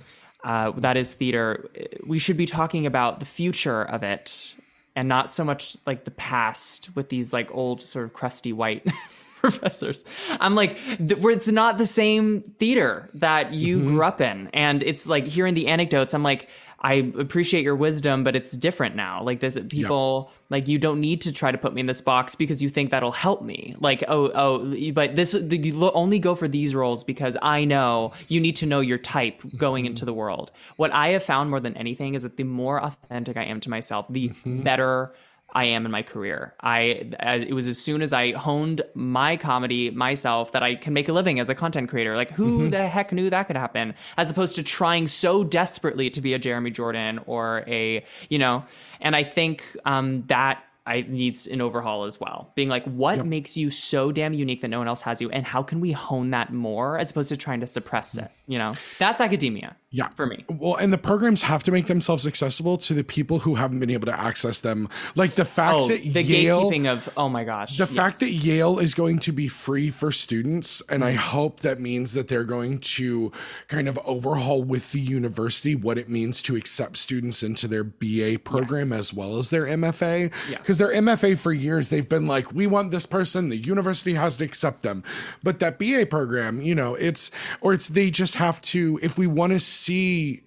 [SPEAKER 3] uh, that is theater we should be talking about the future of it and not so much like the past with these like old sort of crusty white <laughs> professors. I'm like, it's not the same theater that you mm-hmm. grew up in, and it's like hearing the anecdotes. I'm like, I appreciate your wisdom, but it's different now. Like this, people like you don't need to try to put me in this box because you think that'll help me. Like oh oh, but this you only go for these roles because I know you need to know your type going into mm-hmm. the world. What I have found more than anything is that the more authentic I am to myself, the mm-hmm. better I am in my career. I as- it was as soon as I honed my comedy myself that I can make a living as a content creator. Like who the heck knew that could happen? As opposed to trying so desperately to be a Jeremy Jordan or a you know. And I think um, that I needs an overhaul as well. Being like, what makes you so damn unique that no one else has you, and how can we hone that more as opposed to trying to suppress it? You know, that's academia.
[SPEAKER 2] Yeah.
[SPEAKER 3] For me.
[SPEAKER 2] Well, and the programs have to make themselves accessible to the people who haven't been able to access them. Like the fact
[SPEAKER 3] Oh,
[SPEAKER 2] that
[SPEAKER 3] the
[SPEAKER 2] Yale
[SPEAKER 3] gatekeeping of oh my gosh.
[SPEAKER 2] the
[SPEAKER 3] yes.
[SPEAKER 2] fact that Yale is going to be free for students, and I hope that means that they're going to kind of overhaul with the university what it means to accept students into their BA program
[SPEAKER 3] Yes.
[SPEAKER 2] as well as their MFA.
[SPEAKER 3] Yeah.
[SPEAKER 2] Because their MFA for years, they've been like, we want this person, the university has to accept them. But that BA program, you know, it's, or it's, they just have to, if we want to see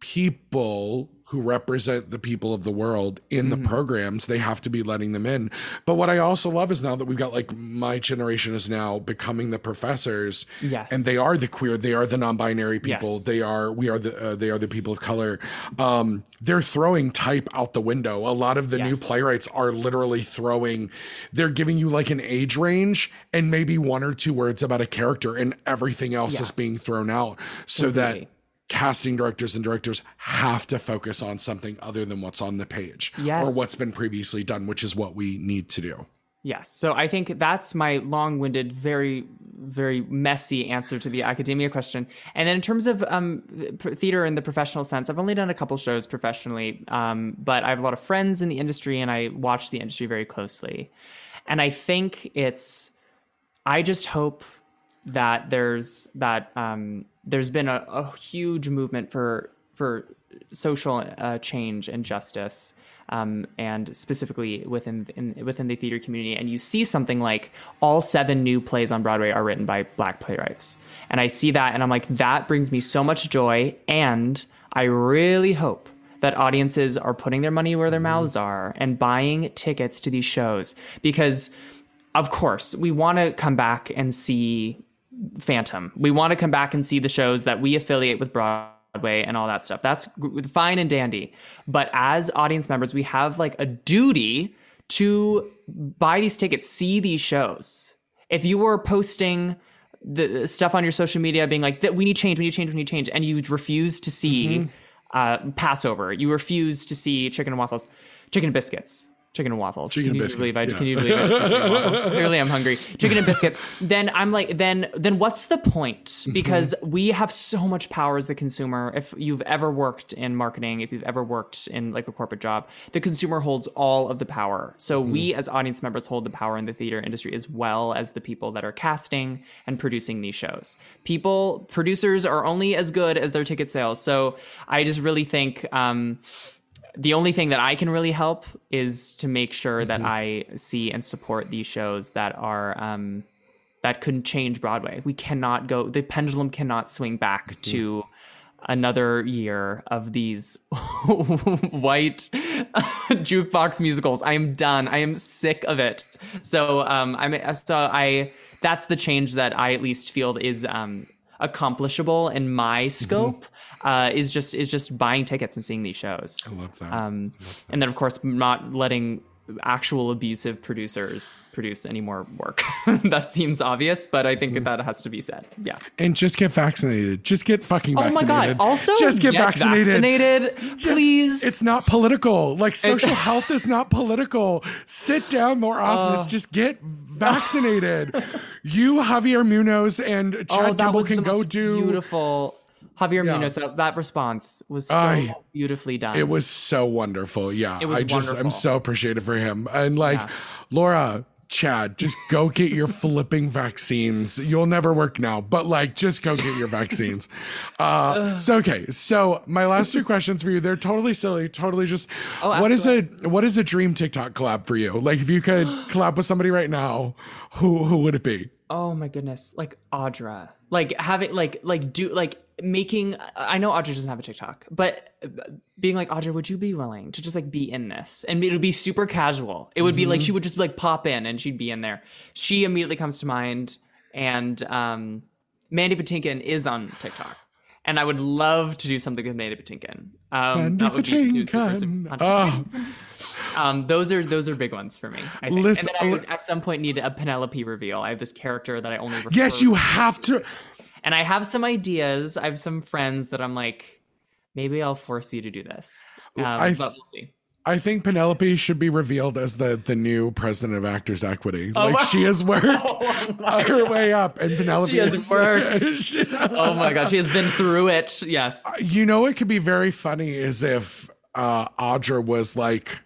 [SPEAKER 2] people who represent the people of the world in
[SPEAKER 3] Mm-hmm.
[SPEAKER 2] the programs they have to be letting them in but what i also love is now that we've got like my generation is now becoming the professors
[SPEAKER 3] Yes.
[SPEAKER 2] and they are the queer they are the non-binary people
[SPEAKER 3] Yes.
[SPEAKER 2] they are we are the uh, they are the people of color um they're throwing type out the window a lot of the new playwrights are literally throwing they're giving you like an age range and maybe one or two words about a character and everything else
[SPEAKER 3] Yeah.
[SPEAKER 2] is being thrown out so that. Casting directors and directors have to focus on something other than what's on the page or what's been previously done, which is what we need to do.
[SPEAKER 3] Yes. So I think that's my long winded, very, very messy answer to the academia question. And then in terms of um, theater in the professional sense, I've only done a couple shows professionally, um, but I have a lot of friends in the industry and I watch the industry very closely. And I think it's, I just hope that there's that um, there's been a, a huge movement for for social uh, change and justice, um, and specifically within in, within the theater community. And you see something like all seven new plays on Broadway are written by Black playwrights, and I see that, and I'm like, that brings me so much joy, and I really hope that audiences are putting their money where their mouths are and buying tickets to these shows. Because of course we want to come back and see phantom. We want to come back and see the shows that we affiliate with broadway and all that stuff. That's fine and dandy. But as audience members we have like a duty to buy these tickets see these shows. If you were posting the stuff on your social media being like that we need change we need change we need change and you refuse to see uh, passover you refuse to see chicken and waffles chicken and biscuits chicken and waffles
[SPEAKER 2] Chicken
[SPEAKER 3] can
[SPEAKER 2] and biscuits,
[SPEAKER 3] I,
[SPEAKER 2] yeah.
[SPEAKER 3] can you believe it waffles. <laughs> clearly i'm hungry chicken and biscuits then i'm like then then what's the point
[SPEAKER 2] Mm-hmm.
[SPEAKER 3] because we have so much power as the consumer if you've ever worked in marketing if you've ever worked in like a corporate job the consumer holds all of the power so
[SPEAKER 2] Mm-hmm.
[SPEAKER 3] we as audience members hold the power in the theater industry as well as the people that are casting and producing these shows people producers are only as good as their ticket sales so i just really think um the only thing that I can really help is to make sure that I see and support these shows that are um, that couldn't change Broadway. We cannot go. The pendulum cannot swing back to another year of these <laughs> white <laughs> jukebox musicals. I am done. I am sick of it. So um, I'm so I. That's the change that I at least feel is um, accomplishable in my scope. Uh, is just is just buying tickets and seeing these shows.
[SPEAKER 2] I love that.
[SPEAKER 3] Um, and then of course not letting actual abusive producers produce any more work. <laughs> that seems obvious, but I think that that has to be said. Yeah.
[SPEAKER 2] and just get vaccinated. Just get fucking vaccinated.
[SPEAKER 3] Oh my god! Also,
[SPEAKER 2] just get, vaccinated.
[SPEAKER 3] vaccinated,
[SPEAKER 2] Just-
[SPEAKER 3] please.
[SPEAKER 2] It's not political. Like social health is not political. Sit down, more <laughs> awesomeness. Just get vaccinated. you, Javier Munoz, and oh, Chad
[SPEAKER 3] oh, that
[SPEAKER 2] Kimball
[SPEAKER 3] was
[SPEAKER 2] can go do.
[SPEAKER 3] beautiful. Javier
[SPEAKER 2] Yeah.
[SPEAKER 3] Munoz, that, that response was so
[SPEAKER 2] Aye.
[SPEAKER 3] beautifully done.
[SPEAKER 2] It was so wonderful. Yeah.
[SPEAKER 3] It was
[SPEAKER 2] I just I'm so appreciative for him. And like
[SPEAKER 3] Yeah.
[SPEAKER 2] Laura, Chad, just go get your <laughs> flipping vaccines. You'll never work now, but like just go get your vaccines. Uh so okay. So my last two questions for you, they're totally silly, totally just
[SPEAKER 3] Oh,
[SPEAKER 2] what is
[SPEAKER 3] away.
[SPEAKER 2] a what is a dream TikTok collab for you? Like if you could <gasps> collab with somebody right now, who who would it be?
[SPEAKER 3] Oh my goodness, like Audra, like having like like do like making. I know Audra doesn't have a TikTok, but being like Audra, would you be willing to just like be in this? And it would be super casual. It would be like she would just like pop in and she'd be in there. She immediately comes to mind, and um, Mandy Patinkin is on TikTok. And I would love to do something with Mandy Patinkin. Um,
[SPEAKER 2] Mandy
[SPEAKER 3] that would be super, super,
[SPEAKER 2] Oh, <laughs>
[SPEAKER 3] um, those are those are big ones for me. I think.
[SPEAKER 2] Listen-
[SPEAKER 3] and then I would at some point need a Penelope reveal. I have this character that I only
[SPEAKER 2] yes, you have to
[SPEAKER 3] and I have some ideas. I have some friends that I'm like, maybe I'll force you to do this. Um,
[SPEAKER 2] I-
[SPEAKER 3] but we'll see.
[SPEAKER 2] I think Penelope should be revealed as the the new president of Actors Equity.
[SPEAKER 3] Oh,
[SPEAKER 2] like
[SPEAKER 3] wow.
[SPEAKER 2] she has worked <laughs> <laughs> her way up, and Penelope
[SPEAKER 3] She has
[SPEAKER 2] is-
[SPEAKER 3] worked. <laughs>
[SPEAKER 2] She-
[SPEAKER 3] Oh my god, she has been through it. Yes.
[SPEAKER 2] you know, it could be very funny is if uh, Audra was like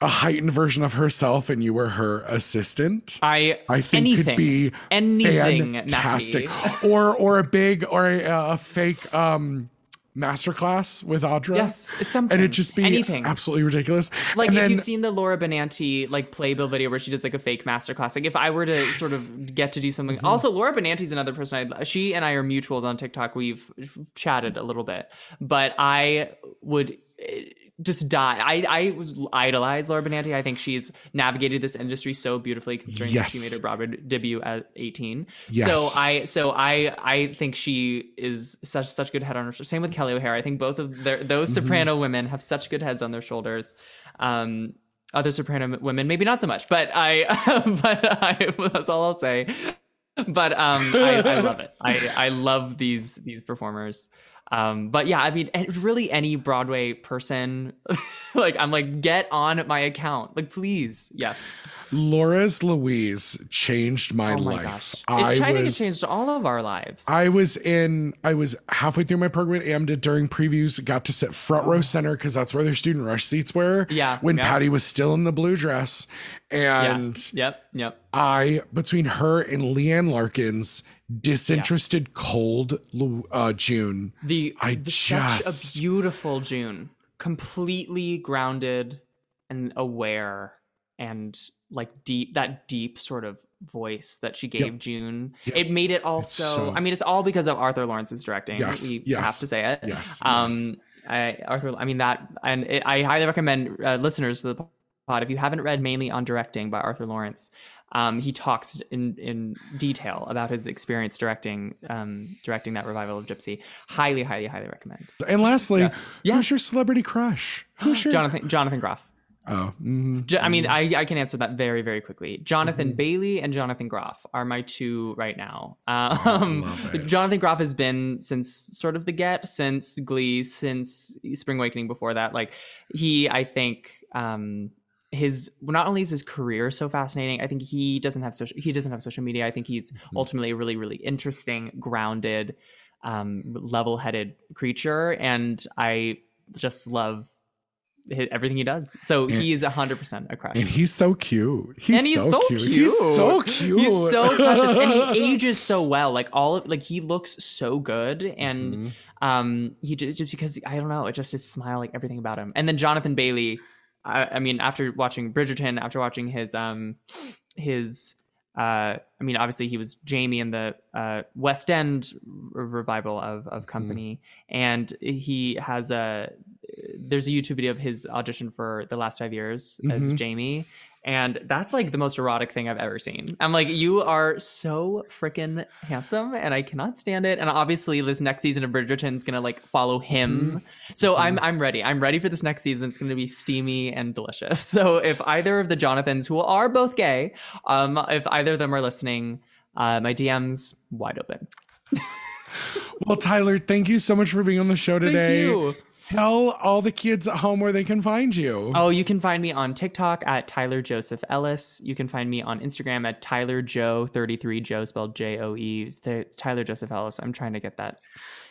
[SPEAKER 2] a heightened version of herself, and you were her assistant.
[SPEAKER 3] I
[SPEAKER 2] I think
[SPEAKER 3] anything,
[SPEAKER 2] could be
[SPEAKER 3] anything
[SPEAKER 2] fantastic, or or a big or a, a fake um masterclass with Audra.
[SPEAKER 3] Yes, something.
[SPEAKER 2] and it just be
[SPEAKER 3] anything.
[SPEAKER 2] absolutely ridiculous.
[SPEAKER 3] Like
[SPEAKER 2] and
[SPEAKER 3] if
[SPEAKER 2] then
[SPEAKER 3] you've seen the Laura Benanti like playbill video where she does like a fake masterclass. Like if I were to sort of get to do something.
[SPEAKER 2] Mm-hmm.
[SPEAKER 3] Also, Laura Benanti's another person. I, she and I are mutuals on TikTok. We've chatted a little bit, but I would. Just die. I I was idolize Laura Benanti. I think she's navigated this industry so beautifully, considering that she made her Broadway debut at eighteen.
[SPEAKER 2] Yes.
[SPEAKER 3] So I so I I think she is such such good head on her. shoulders. Same with Kelli O'Hara. I think both of their those
[SPEAKER 2] Mm-hmm.
[SPEAKER 3] soprano women have such good heads on their shoulders. Um, other soprano women, maybe not so much, but I, <laughs> but I, that's all I'll say. But um, I, I love it. I, I love these these performers. Um, but yeah, I mean, really any Broadway person, <laughs> like I'm like, get on my account, like please, yes.
[SPEAKER 2] Laura's Louise changed my,
[SPEAKER 3] Oh my
[SPEAKER 2] life.
[SPEAKER 3] gosh,
[SPEAKER 2] I
[SPEAKER 3] I think it
[SPEAKER 2] was
[SPEAKER 3] changed all of our lives.
[SPEAKER 2] I was in I was halfway through my program at AMDA during previews, got to sit front row center because that's where their student rush seats were.
[SPEAKER 3] Oh. Yeah,
[SPEAKER 2] When
[SPEAKER 3] yeah.
[SPEAKER 2] Patti was still in the blue dress. And
[SPEAKER 3] yeah. Yep. Yep.
[SPEAKER 2] I, between her and Leigh Ann Larkin's, disinterested cold uh, June.
[SPEAKER 3] The
[SPEAKER 2] I
[SPEAKER 3] the-
[SPEAKER 2] just-
[SPEAKER 3] such a beautiful June, completely grounded and aware, and like deep that deep sort of voice that she gave June.
[SPEAKER 2] Yep.
[SPEAKER 3] It made it also.
[SPEAKER 2] so-
[SPEAKER 3] I mean, it's all because of Arthur Laurents's directing.
[SPEAKER 2] Yes,
[SPEAKER 3] we
[SPEAKER 2] yes,
[SPEAKER 3] have to say it.
[SPEAKER 2] yes,
[SPEAKER 3] Um.
[SPEAKER 2] yes.
[SPEAKER 3] I, Arthur. I mean that, and it, I highly recommend uh, listeners to the pod if you haven't read mainly on directing by Arthur Lawrence. Um, he talks in in detail about his experience directing um, directing that revival of Gypsy. Highly, highly, highly recommend.
[SPEAKER 2] And lastly,
[SPEAKER 3] Yes.
[SPEAKER 2] who's your celebrity crush? Who's <gasps> your
[SPEAKER 3] Jonathan Jonathan Groff.
[SPEAKER 2] Oh, mhm.
[SPEAKER 3] Jo- I mean, I, I can answer that very, very quickly. Jonathan Bailey and Jonathan Groff are my two right now. Um,
[SPEAKER 2] love <laughs> it.
[SPEAKER 3] Jonathan Groff has been since sort of the get, since Glee, since Spring Awakening. Before that, like he, I think, um, his not only is his career so fascinating, I think he doesn't have social he doesn't have social media. I think he's ultimately a really, really interesting, grounded, um, level-headed creature, and I just love. hi- Everything he does, so he is hundred percent a crush.
[SPEAKER 2] and he's so cute. He's,
[SPEAKER 3] And he's
[SPEAKER 2] so,
[SPEAKER 3] so
[SPEAKER 2] cute.
[SPEAKER 3] cute.
[SPEAKER 2] He's so cute.
[SPEAKER 3] He's so precious, and he <laughs> ages so well. Like all, of, like he looks so good, and
[SPEAKER 2] Mm-hmm.
[SPEAKER 3] um, he just, just because I don't know, it just his smile, like everything about him. And then Jonathan Bailey, I, I mean, after watching Bridgerton, after watching his um, his uh, I mean, obviously he was Jamie in the uh, West End r- revival of
[SPEAKER 2] Mm-hmm.
[SPEAKER 3] of Company, and he has a there's a YouTube video of his audition for the last five years as
[SPEAKER 2] Mhm.
[SPEAKER 3] Jamie, and that's like the most erotic thing I've ever seen. I'm like, you are so freaking handsome, and I cannot stand it. And obviously, this next season of Bridgerton is gonna like follow him, so I'm I'm ready. I'm ready for this next season. It's gonna be steamy and delicious. <laughs> So if either of the Jonathans, who are both gay, um, if either of them are listening, uh, my DMs wide open. <laughs>
[SPEAKER 2] Well, Tyler, thank you so much for being on the show today.
[SPEAKER 3] You.
[SPEAKER 2] Tell all the kids at home where they can find you.
[SPEAKER 3] Oh, you can find me on TikTok at Tyler Joseph Ellis. You can find me on Instagram at Tyler Joe 33 Joe spelled J O E Th- Tyler Joseph Ellis. I'm trying to get that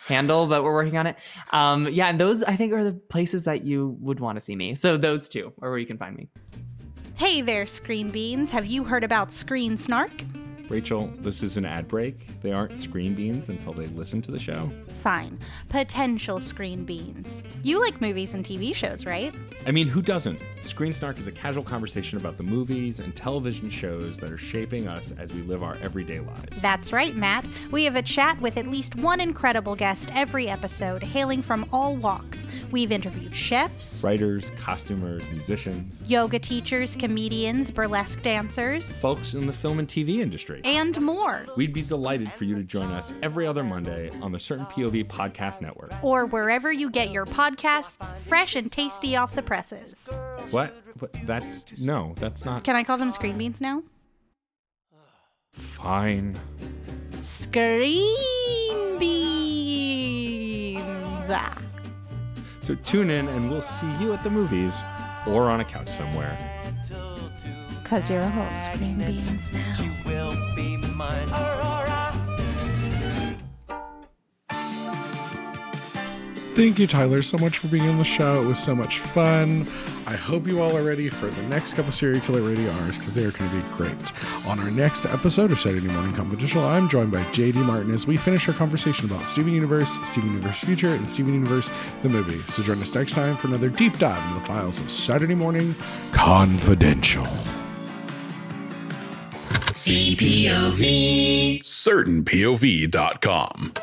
[SPEAKER 3] handle, but we're working on it. Um, yeah, and those I think are the places that you would want to see me. So those two are where you can find me.
[SPEAKER 4] Hey there, Screen Beans. Have you heard about Screen Snark?
[SPEAKER 5] Rachel, this is an ad break. They aren't screen beans until they listen to the show.
[SPEAKER 4] Fine. Potential Screen Beans. You like movies and TV shows, right?
[SPEAKER 5] I mean, who doesn't? Screen Snark is a casual conversation about the movies and television shows that are shaping us as we live our everyday lives.
[SPEAKER 4] That's right, Matt. We have a chat with at least one incredible guest every episode, hailing from all walks. We've interviewed chefs,
[SPEAKER 5] Writers, costumers, musicians,
[SPEAKER 4] yoga teachers, comedians, burlesque dancers,
[SPEAKER 5] folks in the film and TV industry.
[SPEAKER 4] and more.
[SPEAKER 5] We'd be delighted for you to join us every other Monday on the Certain POV Podcast Network.
[SPEAKER 4] Or wherever you get your podcasts, fresh and tasty off the presses.
[SPEAKER 5] What? what? That's no, that's not
[SPEAKER 4] Can I call them Screen Beans now?
[SPEAKER 5] fine.
[SPEAKER 4] Screen Beans!
[SPEAKER 5] So tune in and we'll see you at the movies or on a couch somewhere.
[SPEAKER 4] Because you're a whole screen Beans now.
[SPEAKER 2] Thank you, Tyler, so much for being on the show. It was so much fun. I hope you all are ready for the next couple serial killer radio hours because they are going to be great. On our next episode of Saturday Morning Confidential, I'm joined by JD Martin as we finish our conversation about Steven Universe, Steven Universe Future, and Steven Universe the movie. So join us next time for another deep dive into the files of Saturday Morning Confidential.
[SPEAKER 6] CPOV.
[SPEAKER 7] CertainPOV.com.